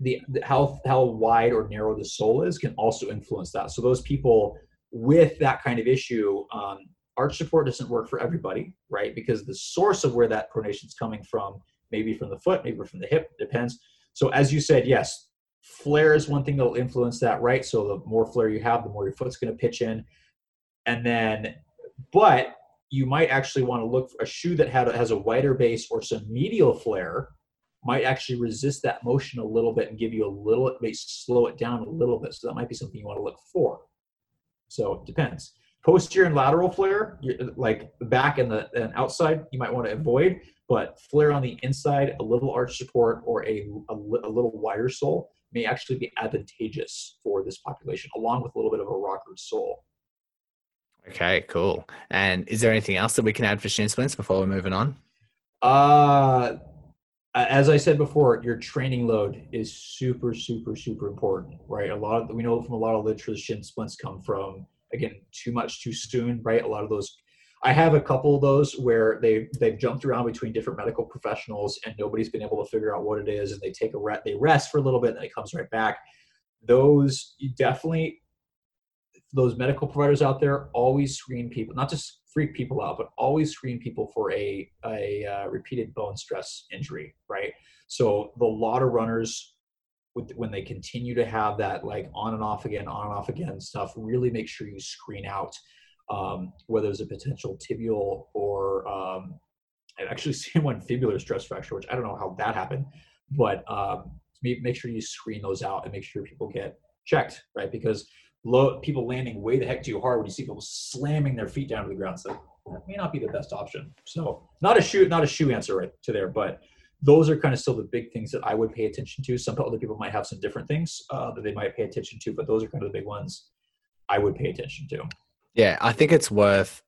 the, the how how wide or narrow the sole is can also influence that. So those people with that kind of issue, um, arch support doesn't work for everybody, right? Because the source of where that pronation is coming from, maybe from the foot, maybe from the hip, depends. So as you said, yes, Flare is one thing that will influence that, right? So the more flare you have, the more your foot's going to pitch in. And then, but you might actually want to look for a shoe that had, has a wider base or some medial flare might actually resist that motion a little bit and give you a little, may slow it down a little bit. So that might be something you want to look for. So it depends. Posterior and lateral flare, like back and the and outside, you might want to avoid, but flare on the inside, a little arch support or a, a, a little wider sole may actually be advantageous for this population, along with a little bit of a rocker sole. Okay, cool. And is there anything else that we can add for shin splints before we're moving on? Uh, as I said before, your training load is super, super, super important, right? A lot of we know from a lot of literature, shin splints come from again too much too soon, right? A lot of those I have a couple of those where they they've jumped around between different medical professionals and nobody's been able to figure out what it is, and they take a rest, they rest for a little bit, and it comes right back. Those definitely those medical providers out there always screen people, not just freak people out, but always screen people for a a uh, repeated bone stress injury, right? So the lot of runners with, when they continue to have that like on and off again, on and off again stuff, really make sure you screen out um, whether there's a potential tibial or um, I've actually seen one fibular stress fracture, which I don't know how that happened, but um, make sure you screen those out and make sure people get checked, right? Because low, people landing way the heck too hard when you see people slamming their feet down to the ground, so that may not be the best option. So not a shoe, not a shoe answer right to there, but those are kind of still the big things that I would pay attention to. Some other people might have some different things uh, that they might pay attention to, but those are kind of the big ones I would pay attention to. Yeah, I think it's worth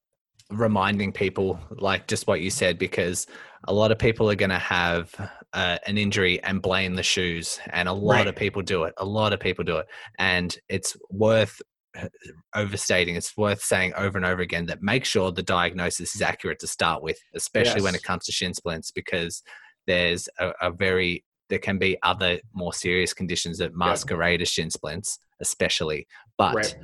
reminding people, like just what you said, because a lot of people are going to have uh, an injury and blame the shoes, and a lot right. of people do it. A lot of people do it, and it's worth uh, overstating. It's worth saying over and over again that make sure the diagnosis is accurate to start with, especially yes. when it comes to shin splints, because there's a, a, very there can be other more serious conditions that masquerade as shin splints, especially, but. Right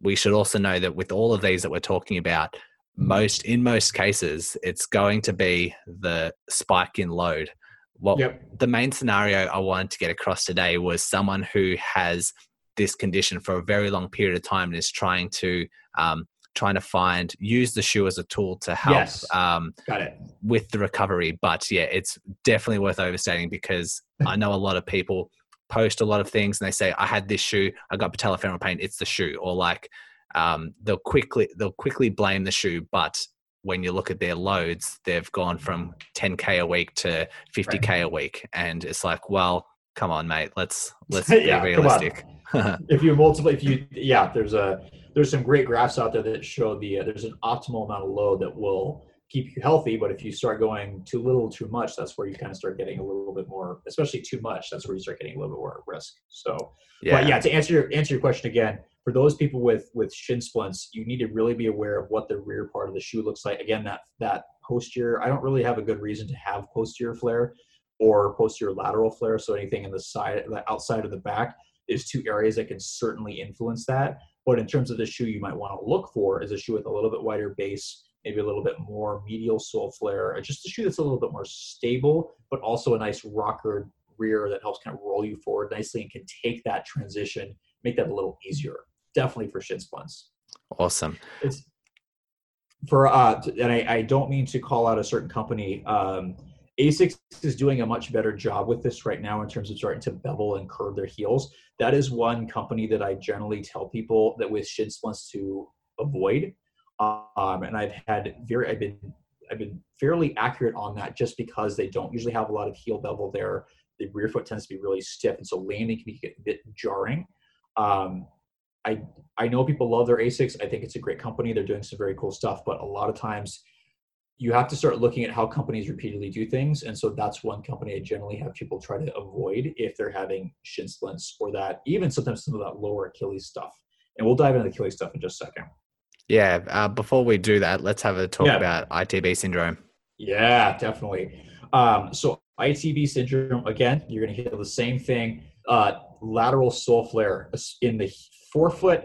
we should also know that with all of these that we're talking about, most in most cases, it's going to be the spike in load. Well, yep. the main scenario I wanted to get across today was someone who has this condition for a very long period of time and is trying to um, trying to find use the shoe as a tool to help Yes. um, Got it. with the recovery. But yeah, it's definitely worth overstating because I know a lot of people post a lot of things and they say, I had this shoe, I got patellofemoral pain, it's the shoe. Or like um, they'll quickly they'll quickly blame the shoe, but when you look at their loads, they've gone from 10k a week to 50k a week, and it's like, well, come on, mate, let's let's Yeah, be come realistic. if you multiply if you yeah there's a there's some great graphs out there that show the uh, there's an optimal amount of load that will keep you healthy but if you start going too little too much that's where you kind of start getting a little bit more especially too much that's where you start getting a little bit more at risk. So yeah, but yeah. to answer your answer your question again for those people with with shin splints you need to really be aware of what the rear part of the shoe looks like. Again that that posterior i don't really have a good reason to have posterior flare or posterior lateral flare so anything in the side the outside of the back is two areas that can certainly influence that. But in terms of the shoe you might want to look for is a shoe with a little bit wider base maybe a little bit more medial sole flare just a shoe that's a little bit more stable but also a nice rocker rear that helps kind of roll you forward nicely and can take that transition make that a little easier. Definitely for shin splints. Awesome. it's for uh and I, I don't mean to call out a certain company um asics is doing a much better job with this right now in terms of starting to bevel and curve their heels. That is one company that i generally tell people that with shin splints to avoid um and i've had very i've been i've been fairly accurate on that just because they don't usually have a lot of heel bevel there the rear foot tends to be really stiff and so landing can be a bit jarring um I I know people love their Asics. I think it's a great company. They're doing some very cool stuff, but a lot of times you have to start looking at how companies repeatedly do things. And so that's one company I generally have people try to avoid if they're having shin splints or that even sometimes some of that lower Achilles stuff. And we'll dive into the Achilles stuff in just a second. Yeah. Uh, before we do that, let's have a talk Yeah. about ITB syndrome. Yeah, definitely. Um, so ITB syndrome, again, you're going to hear the same thing. Uh, lateral sole flare in the forefoot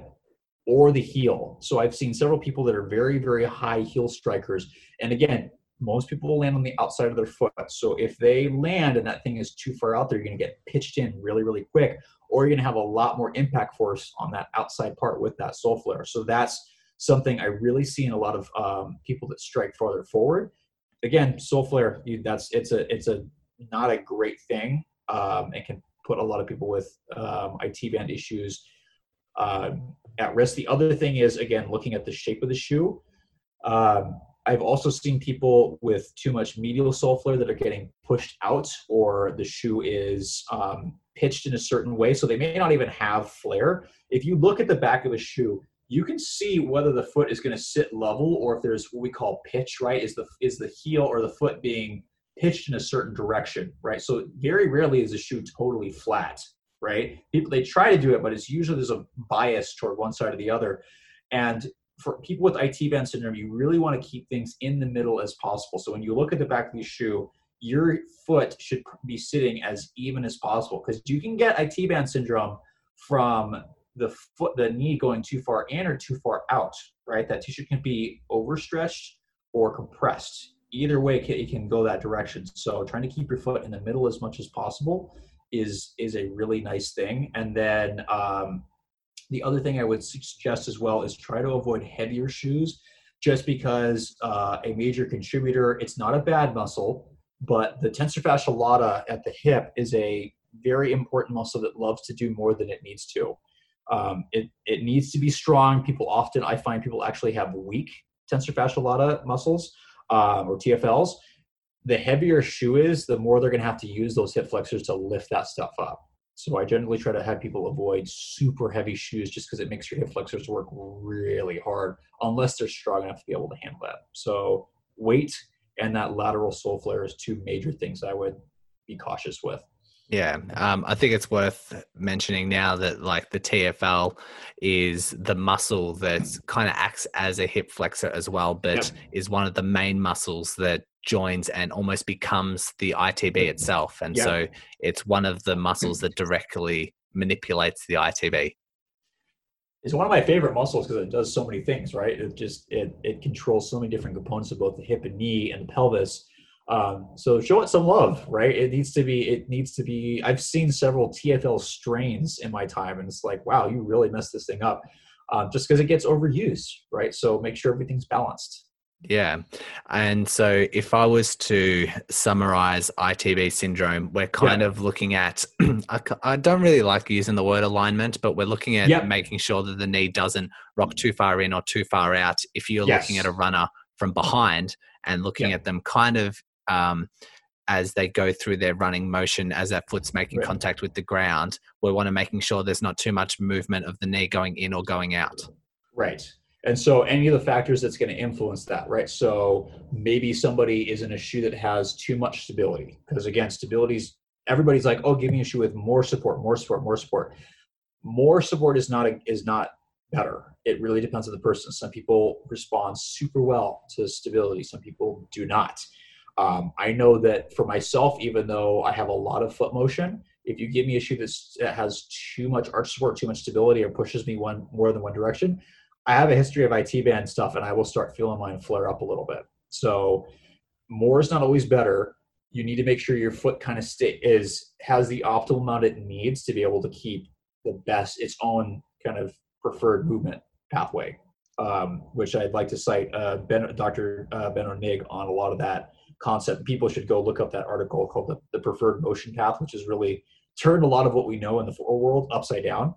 or the heel. So I've seen several people that are very, very high heel strikers. And again, most people will land on the outside of their foot. So if they land and that thing is too far out there, you're going to get pitched in really, really quick, or you're going to have a lot more impact force on that outside part with that sole flare. So that's something I really see in a lot of um, people that strike farther forward. Again, sole flare, you, that's it's a it's a not a great thing. Um, it can put a lot of people with um, IT band issues um, at risk. The other thing is again looking at the shape of the shoe. Um, I've also seen people with too much medial sole flare that are getting pushed out, or the shoe is um, pitched in a certain way, so they may not even have flare. If you look at the back of a shoe, you can see whether the foot is going to sit level or if there's what we call pitch. Right? Is the is the heel or the foot being pitched in a certain direction? Right? So very rarely is a shoe totally flat right? People they try to do it, but it's usually there's a bias toward one side or the other. And for people with IT band syndrome, you really want to keep things in the middle as possible. So when you look at the back of the shoe, your foot should be sitting as even as possible because you can get IT band syndrome from the foot, the knee going too far in or too far out, right? That tissue can be overstretched or compressed. Either way, it can- go that direction. So trying to keep your foot in the middle as much as possible is is a really nice thing. And then um, the other thing I would suggest as well is try to avoid heavier shoes, just because uh, a major contributor. It's not a bad muscle, but the tensor fascia lata at the hip is a very important muscle that loves to do more than it needs to. Um, it it needs to be strong. People often I find people actually have weak tensor fascia lata muscles um, or TFLs the heavier shoe is, the more they're going to have to use those hip flexors to lift that stuff up. So I generally try to have people avoid super heavy shoes just because it makes your hip flexors work really hard unless they're strong enough to be able to handle that. So weight and that lateral sole flare is two major things I would be cautious with. Yeah, um, I think it's worth mentioning now that like the TFL is the muscle that kind of acts as a hip flexor as well, but Yep. is one of the main muscles that joins and almost becomes the ITB itself, and Yeah. so it's one of the muscles that directly manipulates the ITB. It's one of my favorite muscles because it does so many things, right? It just it it controls so many different components of both the hip and knee and the pelvis. Um, so show it some love, right? It needs to be. It needs to be. I've seen several TFL strains in my time, and it's like, wow, you really messed this thing up. um, just because it gets overused, right? So make sure everything's balanced. Yeah. And so if I was to summarize ITB syndrome, we're kind yeah. of looking at, I, I, don't really like using the word alignment, but we're looking at yep. making sure that the knee doesn't rock too far in or too far out. If you're yes. looking at a runner from behind and looking yep. at them kind of um, as they go through their running motion as that foot's making right. contact with the ground, we want to making sure there's not too much movement of the knee going in or going out. Right. And so any of the factors that's going to influence that, right? So maybe somebody is in a shoe that has too much stability because again, stability's everybody's like, "Oh, give me a shoe with more support, more support, more support." More support is not a, is not better. It really depends on the person. Some people respond super well to stability, some people do not. Um, I know that for myself, even though I have a lot of foot motion, if you give me a shoe that has too much arch support, too much stability, or pushes me one more than one direction, I have a history of IT band stuff, and I will start feeling mine flare up a little bit. So more is not always better. You need to make sure your foot kind of stay is has the optimal amount it needs to be able to keep the best its own kind of preferred movement pathway. Um, which I'd like to cite uh, ben, Dr. Uh, Benno Nigg on a lot of that concept. People should go look up that article called the, the Preferred Motion Path, which has really turned a lot of what we know in the four world upside down.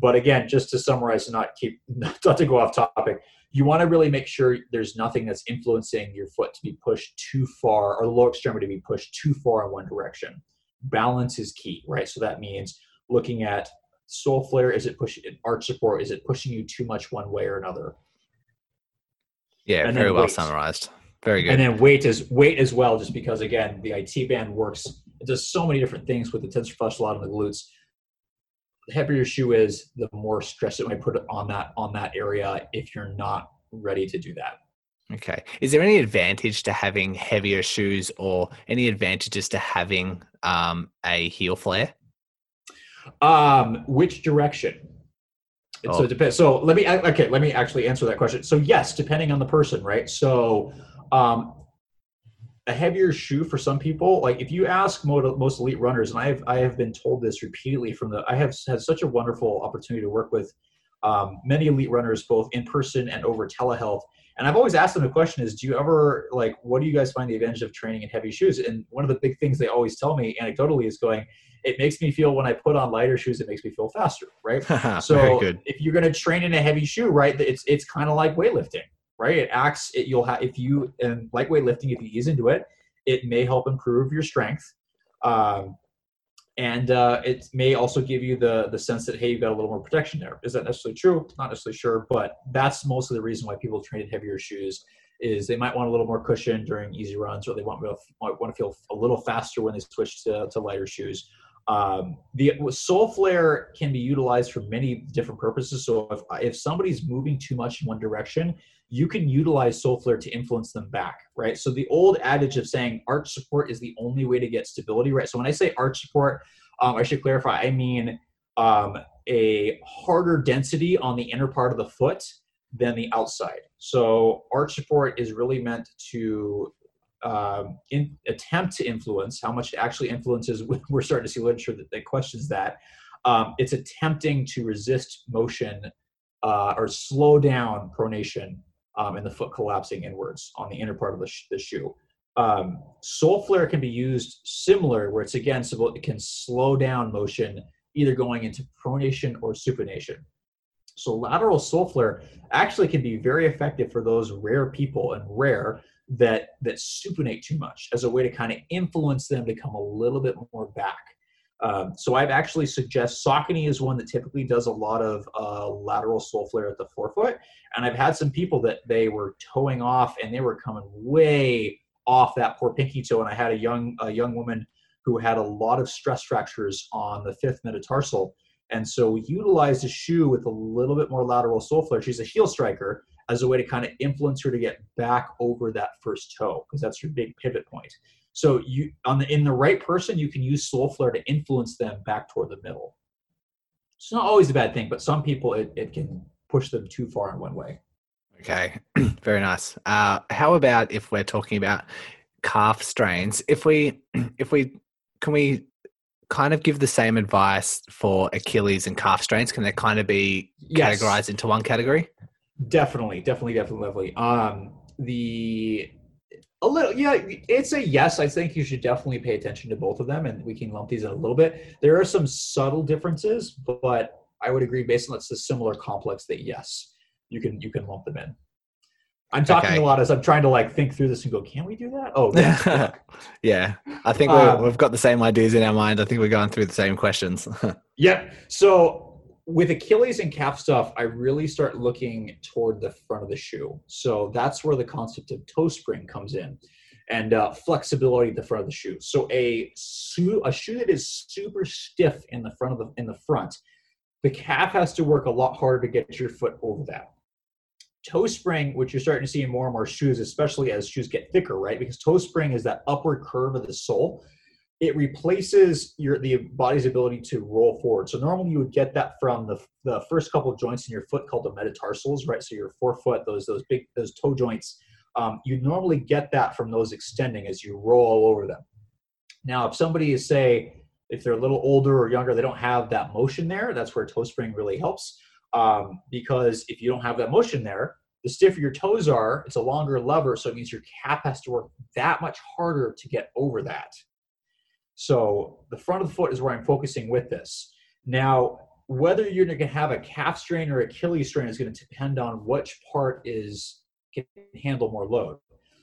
But again, just to summarize and not keep not to go off topic, you want to really make sure there's nothing that's influencing your foot to be pushed too far or the lower extremity to be pushed too far in one direction. Balance is key, right? So that means looking at sole flare, is it pushing arch support, is it pushing you too much one way or another? Yeah, and very well summarized. Very good. And then weight is weight as well, just because again, the IT band works, it does so many different things with the tensor fascia lata and the glutes the heavier your shoe is, the more stress it might put on that on that area if you're not ready to do that. Okay. Is there any advantage to having heavier shoes or any advantages to having um, a heel flare? Um, which direction? Oh. So it depends. So let me okay. Let me actually answer that question. So yes, depending on the person, right? So um, a heavier shoe for some people like if you ask most elite runners and i have i have been told this repeatedly from the i have had such a wonderful opportunity to work with um, many elite runners both in person and over telehealth and i've always asked them the question is do you ever like what do you guys find the advantage of training in heavy shoes? And one of the big things they always tell me anecdotally is going it makes me feel when i put on lighter shoes it makes me feel faster right? So if you're going to train in a heavy shoe right it's it's kind of like weightlifting right? It acts. It, you'll have if you and lightweight lifting, if you ease into it, it may help improve your strength, um, and uh, it may also give you the the sense that hey, you've got a little more protection there. Is that necessarily true? Not necessarily sure, but that's mostly the reason why people train in heavier shoes. Is they might want a little more cushion during easy runs, or they want, might want to feel a little faster when they switch to, to lighter shoes. Um, the sole flare can be utilized for many different purposes. So if if somebody's moving too much in one direction, you can utilize sole flare to influence them back, right? So the old adage of saying arch support is the only way to get stability, right? So when I say arch support, um, I should clarify. I mean um, a harder density on the inner part of the foot than the outside. So arch support is really meant to um, in, attempt to influence how much it actually influences. We're starting to see literature that, that questions that. Um, it's attempting to resist motion uh, or slow down pronation um, and the foot collapsing inwards on the inner part of the, sh- the shoe. Um, sole flare can be used similar, where it's again so it can slow down motion, either going into pronation or supination. So lateral sole flare actually can be very effective for those rare people and rare that that supinate too much as a way to kind of influence them to come a little bit more back. Um, so I've actually suggest Saucony is one that typically does a lot of uh, lateral sole flare at the forefoot, and I've had some people that they were toeing off and they were coming way off that poor pinky toe, and I had a young a young woman who had a lot of stress fractures on the fifth metatarsal, and so we utilized a shoe with a little bit more lateral sole flare. She's a heel striker as a way to kind of influence her to get back over that first toe because that's her big pivot point. So you on the in the right person, you can use sole flare to influence them back toward the middle. It's not always a bad thing, but some people it, it can push them too far in one way. Okay, very nice. Uh, how about if we're talking about calf strains? If we if we can we kind of give the same advice for Achilles and calf strains? Can they kind of be Yes. categorized into one category? Definitely, definitely, definitely, definitely. Um, the a little, yeah, it's a yes. I think you should definitely pay attention to both of them, and we can lump these in a little bit. There are some subtle differences, but I would agree based on it's a similar complex that yes, you can you can lump them in. I'm talking Okay. a lot as I'm trying to like think through this and go, can we do that? Oh, yeah. yeah, I think Um, we've got the same ideas in our mind. I think we're going through the same questions. Yep. So with Achilles and calf stuff, I really start looking toward the front of the shoe. So that's where the concept of toe spring comes in, and uh, flexibility at the front of the shoe. So a shoe, a shoe that is super stiff in the front of the in the front, the calf has to work a lot harder to get your foot over that. Toe spring, which you're starting to see in more and more shoes, especially as shoes get thicker, right? Because toe spring is that upward curve of the sole it replaces your the body's ability to roll forward. So normally you would get that from the, the first couple of joints in your foot called the metatarsals, right? So your forefoot, those those big those toe joints, um, you normally get that from those extending as you roll over them. Now, if somebody is say if they're a little older or younger, they don't have that motion there. That's where toe spring really helps um, because if you don't have that motion there, the stiffer your toes are, it's a longer lever, so it means your calf has to work that much harder to get over that. So the front of the foot is where I'm focusing with this. Now, whether you're going to have a calf strain or Achilles strain is going to depend on which part is can handle more load.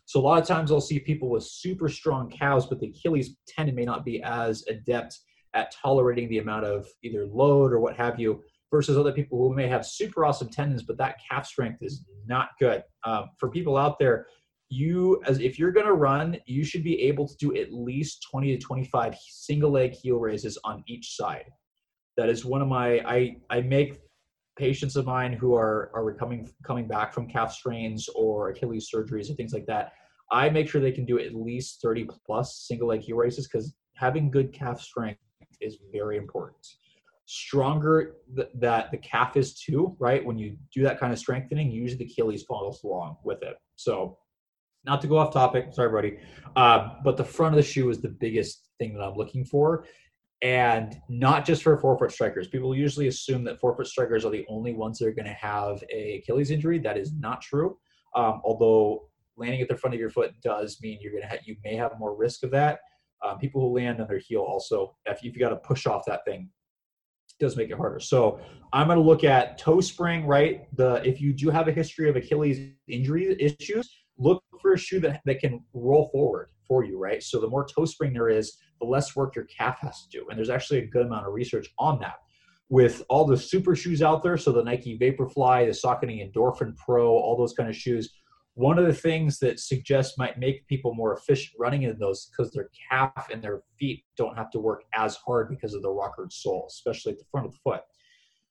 So a lot of times I'll see people with super strong calves, but the Achilles tendon may not be as adept at tolerating the amount of either load or what have you, versus other people who may have super awesome tendons, but that calf strength is not good. Um, for people out there, you as if you're going to run you should be able to do at least 20 to 25 single leg heel raises on each side. That is one of my i i make patients of mine who are are coming coming back from calf strains or achilles surgeries and things like that i make sure they can do at least 30 plus single leg heel raises because having good calf strength is very important. Stronger th- that the calf is too right? When you do that kind of strengthening usually the achilles follows along with it. So not to go off topic, sorry, Brodie, uh, but the front of the shoe is the biggest thing that I'm looking for, and not just for forefoot strikers. People usually assume that forefoot strikers are the only ones that are going to have a Achilles injury. That is not true. Um, although landing at the front of your foot does mean you're going to have, you may have more risk of that. Um, people who land on their heel also, if you've got to push off that thing, does make it harder. So I'm going to look at toe spring, right? The if you do have a history of Achilles injury issues, look for a shoe that, that can roll forward for you, right? So the more toe spring there is, the less work your calf has to do. And there's actually a good amount of research on that. With all the super shoes out there, so the Nike Vaporfly, the Saucony Endorphin Pro, all those kind of shoes, one of the things that suggests might make people more efficient running in those because their calf and their feet don't have to work as hard because of the rockered sole, especially at the front of the foot.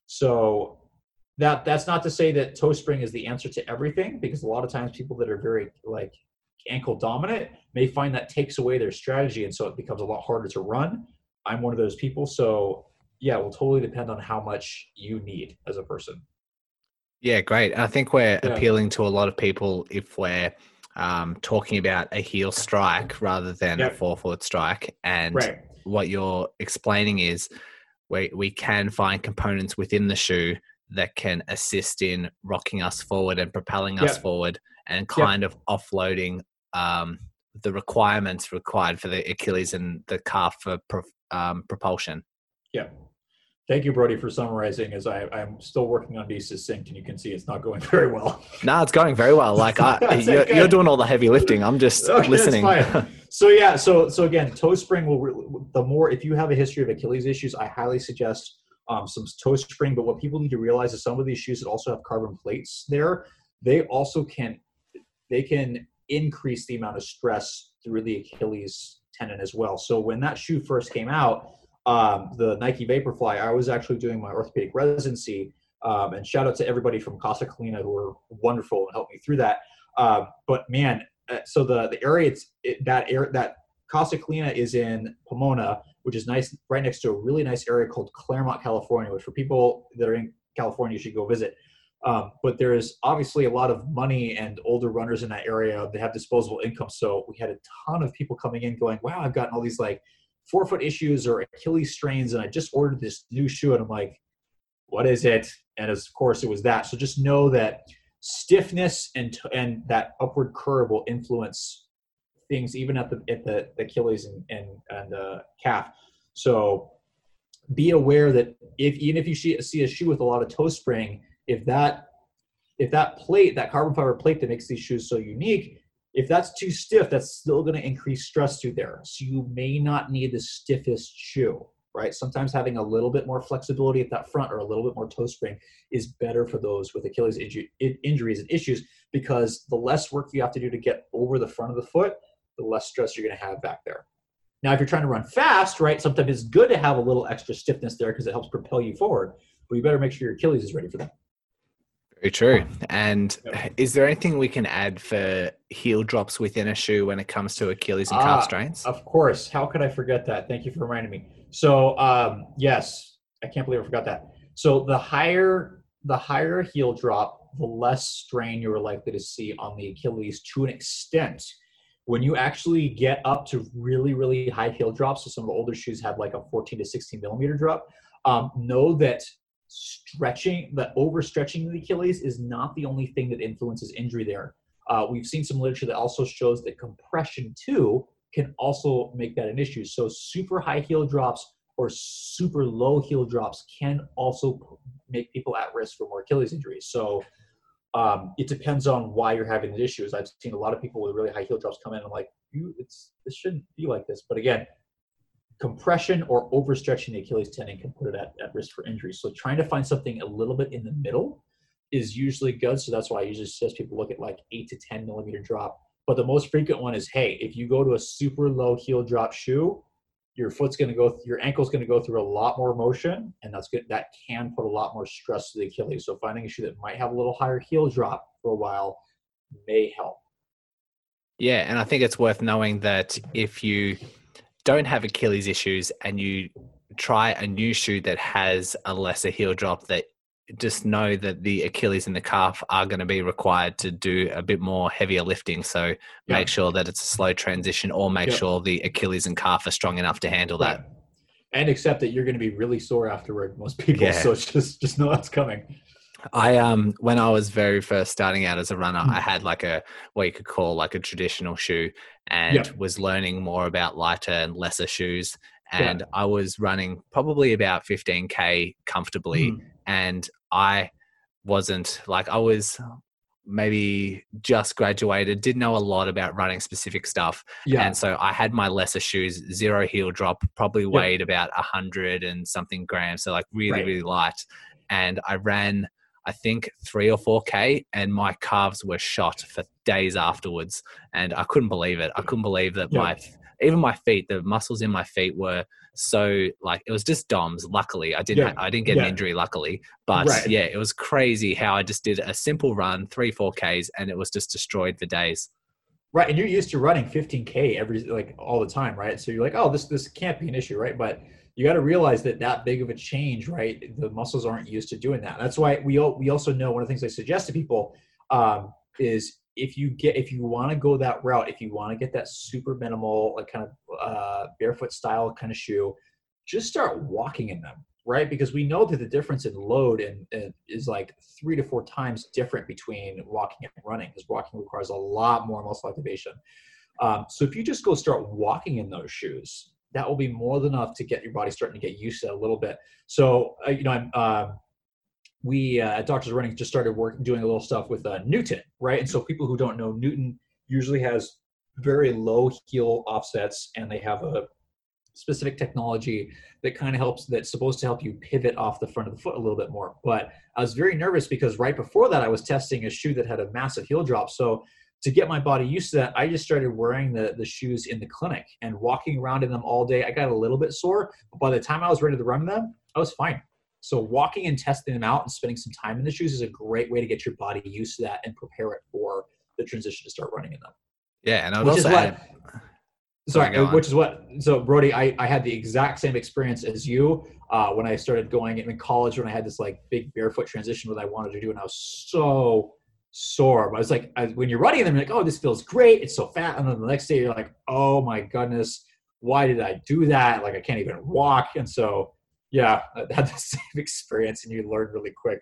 So that that's not to say that toe spring is the answer to everything because a lot of times people that are very like ankle dominant may find that takes away their strategy and so it becomes a lot harder to run i'm one of those people so yeah it will totally depend on how much you need as a person Yeah, great. I think we're Yeah. appealing to a lot of people if we're um, talking about a heel strike rather than a Yep. forefoot strike. And right what you're explaining is we, we can find components within the shoe that can assist in rocking us forward and propelling us Yep. forward and kind of offloading um, the requirements required for the Achilles and the calf for pro, um, propulsion. yeah thank you Brodie for summarizing as I, i'm still working on being succinct and you can see it's not going very well No, it's going very well. Like I, you're, you're doing all the heavy lifting. I'm just Okay, listening. so yeah so so again toe spring will re- the more if you have a history of achilles issues i highly suggest um, some toe spring but what people need to realize is some of these shoes that also have carbon plates there they also can they can increase the amount of stress through the achilles tendon as well. So when that shoe first came out um, the nike vaporfly i was actually doing my orthopedic residency um, and shout out to everybody from casa colina who were wonderful and helped me through that. Um, but man uh, so the the area it's it, that area that Casa Colina is in Pomona, which is nice, right next to a really nice area called Claremont, California. Which for people that are in California, you should go visit. Um, but there is obviously a lot of money and older runners in that area. They have disposable income, so we had a ton of people coming in, going, "Wow, I've gotten all these like forefoot issues or Achilles strains, and I just ordered this new shoe, and I'm like, what is it? And of course, it was that. So just know that stiffness and and that upward curve will influence things even at the at the, the Achilles and and, and the calf. So be aware that if even if you see a shoe with a lot of toe spring, if that if that plate, that carbon fiber plate that makes these shoes so unique, if that's too stiff, that's still going to increase stress through there. So you may not need the stiffest shoe, right? Sometimes having a little bit more flexibility at that front or a little bit more toe spring is better for those with Achilles injuries and issues because the less work you have to do to get over the front of the foot, the less stress you're going to have back there. Now, if you're trying to run fast, right, sometimes it's good to have a little extra stiffness there because it helps propel you forward, but you better make sure your Achilles is ready for that. Very true. And yep. is there anything we can add for heel drops within a shoe when it comes to Achilles and calf uh, strains? Of course. How could I forget that? Thank you for reminding me. So, um, yes, I can't believe I forgot that. So the higher the higher heel drop, the less strain you're likely to see on the Achilles to an extent. When you actually get up to really, really high heel drops, so some of the older shoes have like a 14 to 16 millimeter drop, um, know that stretching, the overstretching the Achilles is not the only thing that influences injury there. Uh, we've seen some literature that also shows that compression too can also make that an issue. So super high heel drops or super low heel drops can also make people at risk for more Achilles injuries. So um, it depends on why you're having the issues. I've seen a lot of people with really high heel drops come in. And I'm like, you, it's this shouldn't be like this. But again, compression or overstretching the Achilles tendon can put it at, at risk for injury. So trying to find something a little bit in the middle is usually good. So that's why I usually suggest people look at like eight to 10 millimeter drop. But the most frequent one is, hey, if you go to a super low heel drop shoe, your foot's going to go, your ankle's going to go through a lot more motion, and that's good. That can put a lot more stress to the Achilles. So finding a shoe that might have a little higher heel drop for a while may help. Yeah, and I think it's worth knowing that if you don't have Achilles issues and you try a new shoe that has a lesser heel drop that just know that the Achilles and the calf are going to be required to do a bit more heavier lifting. So yeah. make sure that it's a slow transition or make sure the Achilles and calf are strong enough to handle right. that. And accept that you're going to be really sore afterward, most people. Yeah. So just just know that's coming. I um when I was very first starting out as a runner, mm. I had like a what you could call like a traditional shoe and was learning more about lighter and lesser shoes. And yeah. I was running probably about 15k comfortably, mm. and I wasn't like I was maybe just graduated, didn't know a lot about running specific stuff. Yeah. And so I had my lesser shoes, zero heel drop, probably weighed about a hundred and something grams. So like really, right. really light. And I ran I think three or four K, and my calves were shot for days afterwards. And I couldn't believe it. I couldn't believe that my, even my feet, the muscles in my feet were so like it was just DOMS. Luckily, I didn't, yeah. I didn't get yeah. an injury. Luckily, but right. yeah, it was crazy how I just did a simple run, three, four Ks, and it was just destroyed for days. Right, and you're used to running 15k every like all the time, right? So you're like, oh, this this can't be an issue, right? But you got to realize that that big of a change, right? The muscles aren't used to doing that. That's why we we also know one of the things I suggest to people um, is if you get if you want to go that route, if you want to get that super minimal like kind of uh, barefoot style kind of shoe, just start walking in them, right? Because we know that the difference in load and, is like three to four times different between walking and running, because walking requires a lot more muscle activation. Um, so if you just go start walking in those shoes, that will be more than enough to get your body starting to get used to a little bit. So, uh, you know, I'm, uh, we uh, at Doctors Running just started work doing a little stuff with uh, Newton, right? And so people who don't know, Newton usually has very low heel offsets, and they have a specific technology that kind of helps that's supposed to help you pivot off the front of the foot a little bit more. But I was very nervous because right before that I was testing a shoe that had a massive heel drop. So to get my body used to that, I just started wearing the, the shoes in the clinic and walking around in them all day. I got a little bit sore, but by the time I was ready to run them, I was fine. So walking and testing them out and spending some time in the shoes is a great way to get your body used to that and prepare it for the transition to start running in them. Yeah, and I would which also is what, sorry, which is what. So Brodie, I, I had the exact same experience as you uh, when I started going in college when I had this like big barefoot transition that I wanted to do, and I was so sore. But I was like I, when you're running in them, you're like, oh, this feels great. It's so fat. And then the next day, you're like, oh my goodness, why did I do that? Like I can't even walk. And so, yeah, I had the same experience, and you learn really quick.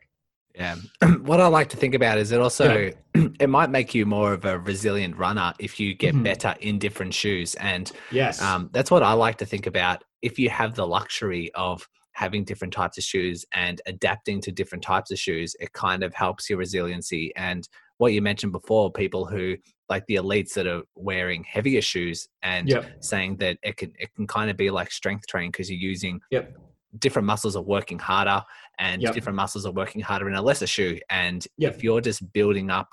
Yeah. what I like to think about is it also yeah. it might make you more of a resilient runner if you get mm-hmm. better in different shoes. And yes, um, that's what I like to think about. If you have the luxury of having different types of shoes and adapting to different types of shoes, it kind of helps your resiliency. And what you mentioned before, people who like the elites that are wearing heavier shoes and yep. saying that it can it can kind of be like strength training because you're using yep. Different muscles are working harder and yep. different muscles are working harder in a lesser shoe. And if you're just building up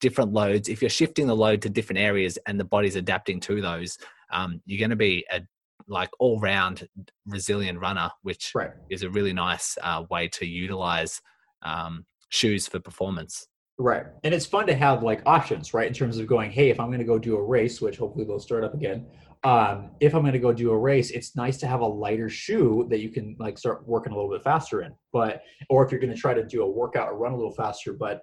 different loads, if you're shifting the load to different areas and the body's adapting to those, um, you're going to be a like all round resilient runner, which right. is a really nice uh, way to utilize um, shoes for performance. Right. And it's fun to have like options, right? In terms of going, hey, if I'm going to go do a race, which hopefully they'll start up again. Um, if I'm going to go do a race, it's nice to have a lighter shoe that you can like start working a little bit faster in. But, or if you're going to try to do a workout or run a little faster, but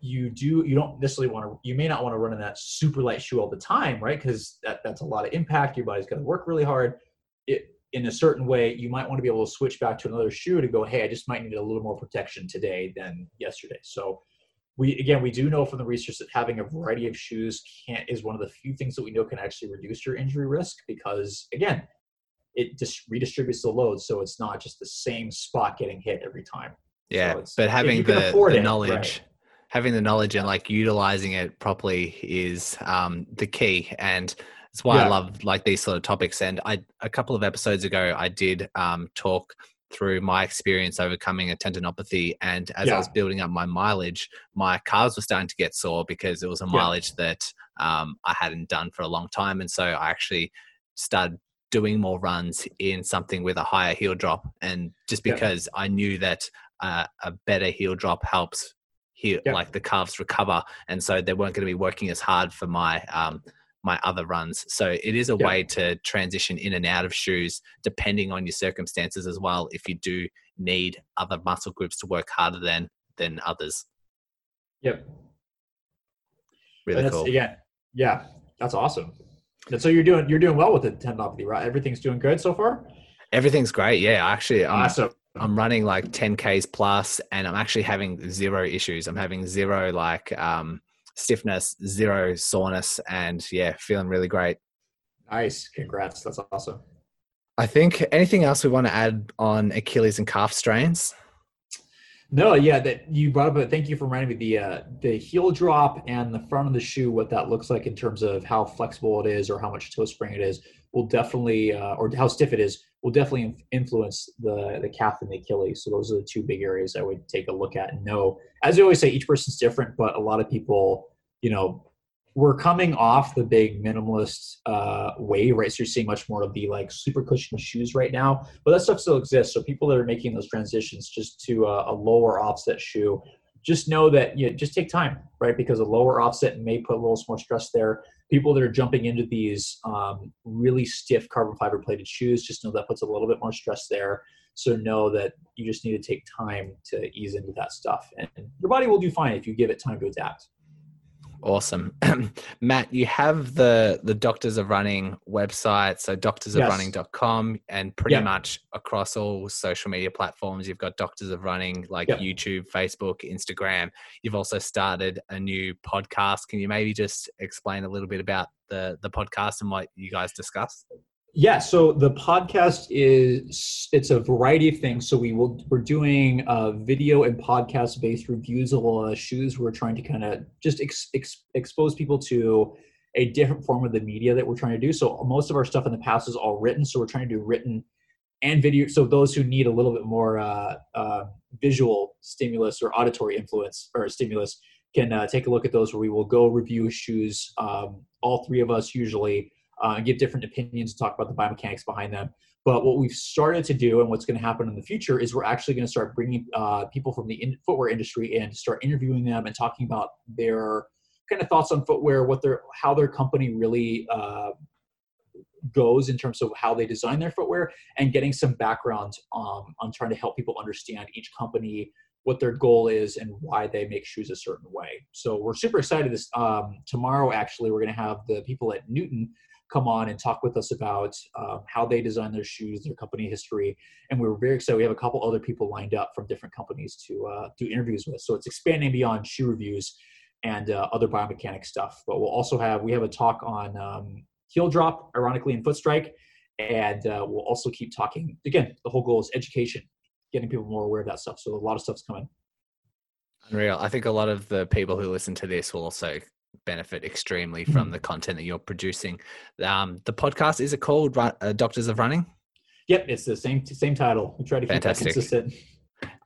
you do, you don't necessarily want to, you may not want to run in that super light shoe all the time, right? Because that, that's a lot of impact. Your body's going to work really hard. It, in a certain way, you might want to be able to switch back to another shoe to go, hey, I just might need a little more protection today than yesterday. So, we again we do know from the research that having a variety of shoes can is one of the few things that we know can actually reduce your injury risk because again it just redistributes the load so it's not just the same spot getting hit every time yeah so but having the, the knowledge right. having the knowledge and like utilizing it properly is um, the key and that's why yeah. i love like these sort of topics and i a couple of episodes ago i did um, talk through my experience overcoming a tendinopathy. And as yeah. I was building up my mileage, my calves were starting to get sore because it was a mileage yeah. that um, I hadn't done for a long time. And so I actually started doing more runs in something with a higher heel drop. And just because yeah. I knew that uh, a better heel drop helps heel, like the calves recover. And so they weren't going to be working as hard for my, um, my other runs. So it is a way to transition in and out of shoes depending on your circumstances as well. If you do need other muscle groups to work harder than than others. Yep. Really cool. Yeah, yeah, that's awesome. And so you're doing you're doing well with the tendinopathy, right? Everything's doing good so far. Everything's great. Yeah, actually, I'm, awesome. I'm running like 10ks plus, and I'm actually having zero issues. I'm having zero like um, stiffness, zero soreness, and yeah, feeling really great. Nice. Congrats. That's awesome. I think anything else we want to add on Achilles and calf strains? No, yeah, that you brought up. But thank you for reminding me the uh, the heel drop and the front of the shoe, what that looks like in terms of how flexible it is or how much toe spring it is, will definitely, uh, or how stiff it is, will definitely influence the the calf and the Achilles. So those are the two big areas I would take a look at and know. As I always say, each person's different, but a lot of people, you know, we're coming off the big minimalist uh, wave, right? So you're seeing much more of the like super cushiony shoes right now, but that stuff still exists. So people that are making those transitions just to a, a lower offset shoe, just know that you know, just take time, right? Because a lower offset may put a little more stress there people that are jumping into these um, really stiff carbon fiber plated shoes just know that puts a little bit more stress there. So know that you just need to take time to ease into that stuff and your body will do fine if you give it time to adapt Awesome. Matt, you have the the Doctors of Running website, so doctorsofrunning.com and pretty yep. much across all social media platforms you've got Doctors of Running like yep. YouTube, Facebook, Instagram. You've also started a new podcast. Can you maybe just explain a little bit about the the podcast and what you guys discuss? Yeah, so the podcast is it's a variety of things. So we will we're doing uh, video and podcast based reviews of shoes. We're trying to kind of just ex, ex, expose people to a different form of the media that we're trying to do. So most of our stuff in the past is all written. So we're trying to do written and video. So those who need a little bit more uh, uh, visual stimulus or auditory influence or stimulus can uh, take a look at those. Where we will go review shoes. Um, all three of us usually uh, and give different opinions talk about the biomechanics behind them. But what we've started to do and what's going to happen in the future is we're actually going to start bringing uh, people from the in- footwear industry in to start interviewing them and talking about their kind of thoughts on footwear, what their how their company really uh, goes in terms of how they design their footwear, and getting some background um, on trying to help people understand each company what their goal is and why they make shoes a certain way. So we're super excited. This um, tomorrow, actually, we're going to have the people at Newton come on and talk with us about um, how they design their shoes, their company history, and we are very excited. We have a couple other people lined up from different companies to uh, do interviews with. So it's expanding beyond shoe reviews and uh, other biomechanics stuff. But we'll also have we have a talk on um, heel drop, ironically, and foot strike, and uh, we'll also keep talking. Again, the whole goal is education, getting people more aware of that stuff. So a lot of stuff's coming. Unreal. I think a lot of the people who listen to this will also benefit extremely from mm-hmm. the content that you're producing. Um, the podcast is it called uh, Doctors of Running? Yep, it's the same same title. We try to keep Fantastic. that consistent.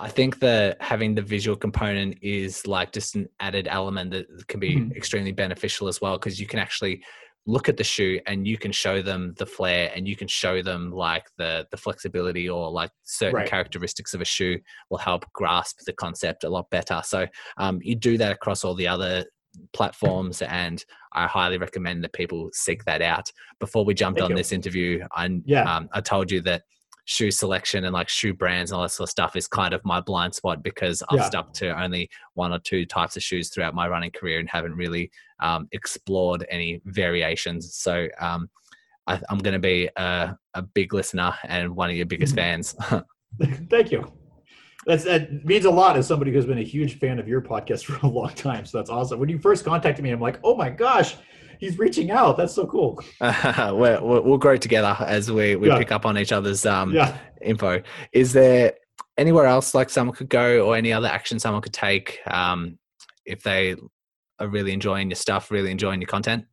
I think that having the visual component is like just an added element that can be mm-hmm. extremely beneficial as well because you can actually look at the shoe and you can show them the flare and you can show them like the the flexibility or like certain right. characteristics of a shoe will help grasp the concept a lot better so um, you do that across all the other platforms and i highly recommend that people seek that out before we jumped Thank on you. this interview i yeah. Um, i told you that shoe selection and like shoe brands and all that sort of stuff is kind of my blind spot because I've yeah. stuck to only one or two types of shoes throughout my running career and haven't really um, explored any variations. So um, I, am going to be a, a, big listener and one of your biggest fans. Thank you. That's, that means a lot as somebody who's been a huge fan of your podcast for a long time. So that's awesome. When you first contacted me, I'm like, oh my gosh, he's reaching out. That's so cool. Uh, we're, we'll grow together as we, we yeah. pick up on each other's um, yeah. info. Is there anywhere else like someone could go or any other action someone could take um, if they are really enjoying your stuff, really enjoying your content?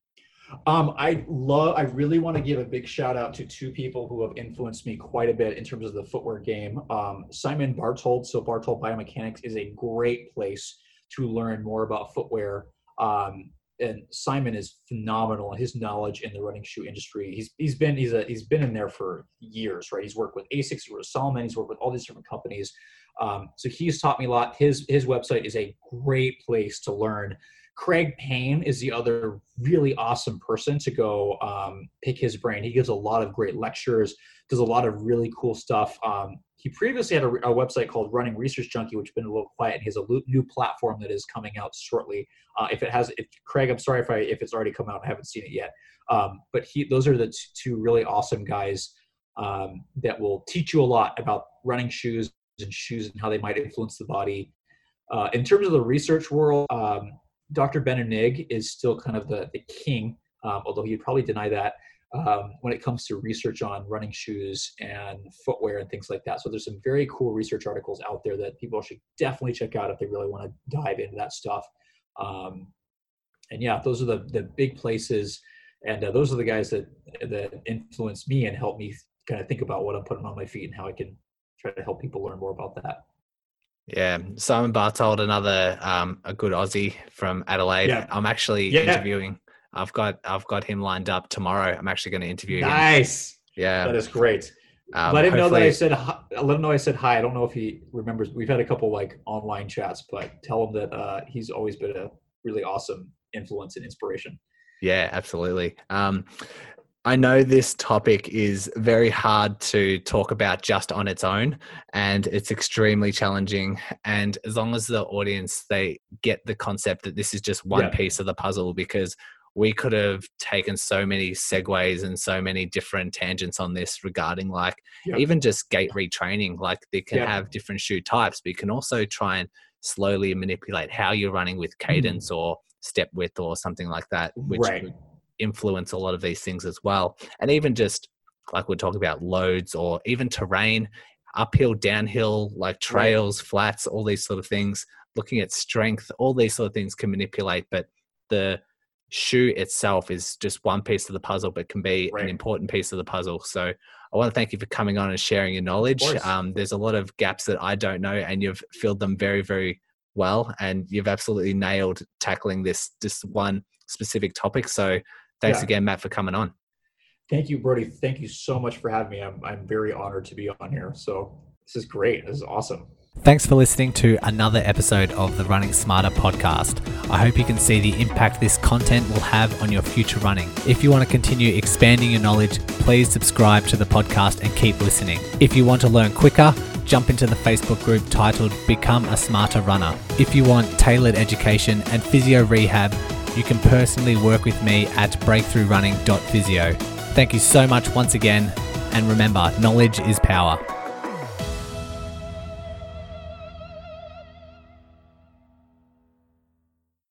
Um, I love. I really want to give a big shout out to two people who have influenced me quite a bit in terms of the footwear game. Um, Simon Bartold. So Bartold Biomechanics is a great place to learn more about footwear. Um, and Simon is phenomenal in his knowledge in the running shoe industry. He's he's been he's a he's been in there for years, right? He's worked with Asics, he's worked with Salomon, he's worked with all these different companies. Um, so he's taught me a lot. His his website is a great place to learn. Craig Payne is the other really awesome person to go um, pick his brain. He gives a lot of great lectures, does a lot of really cool stuff. Um, he previously had a, a, website called Running Research Junkie, which has been a little quiet. And he has a new platform that is coming out shortly. Uh, if it has, if, Craig, I'm sorry if I if it's already come out. I haven't seen it yet. Um, but he, those are the t- two really awesome guys um, that will teach you a lot about running shoes and shoes and how they might influence the body. Uh, in terms of the research world, um, Dr. Benno Nigg is still kind of the, the king, um, although he'd probably deny that um, when it comes to research on running shoes and footwear and things like that. So there's some very cool research articles out there that people should definitely check out if they really want to dive into that stuff. Um, and yeah, those are the the big places, and uh, those are the guys that that influence me and help me kind of think about what I'm putting on my feet and how I can try to help people learn more about that. Yeah, Simon Bartold, another um, a good Aussie from Adelaide. Yeah. I'm actually yeah. interviewing I've got I've got him lined up tomorrow. I'm actually going to interview nice. him. Nice. Yeah, that is great. Um, let him know that I said. Hi. Let him know I said hi. I don't know if he remembers. We've had a couple like online chats, but tell him that uh, he's always been a really awesome influence and inspiration. Yeah, absolutely. Um, I know this topic is very hard to talk about just on its own and it's extremely challenging and as long as the audience they get the concept that this is just one yeah. piece of the puzzle because we could have taken so many segues and so many different tangents on this regarding like yep. even just gait retraining like they can yep. have different shoe types but you can also try and slowly manipulate how you're running with cadence mm. or step width or something like that which right. would influence a lot of these things as well and even just like we're talking about loads or even terrain uphill downhill like trails right. flats all these sort of things looking at strength all these sort of things can manipulate but the shoe itself is just one piece of the puzzle, but can be right. an important piece of the puzzle. So I want to thank you for coming on and sharing your knowledge. Um, there's a lot of gaps that I don't know, and you've filled them very, very well, and you've absolutely nailed tackling this this one specific topic. So thanks yeah. again, Matt, for coming on. Thank you, Brodie. Thank you so much for having me. I'm I'm very honored to be on here. So this is great. This is awesome. Thanks for listening to another episode of the Running Smarter podcast. I hope you can see the impact this content will have on your future running. If you want to continue expanding your knowledge, please subscribe to the podcast and keep listening. If you want to learn quicker, jump into the Facebook group titled Become a Smarter Runner. If you want tailored education and physio rehab, you can personally work with me at breakthroughrunning.physio. Thank you so much once again, and remember, knowledge is power.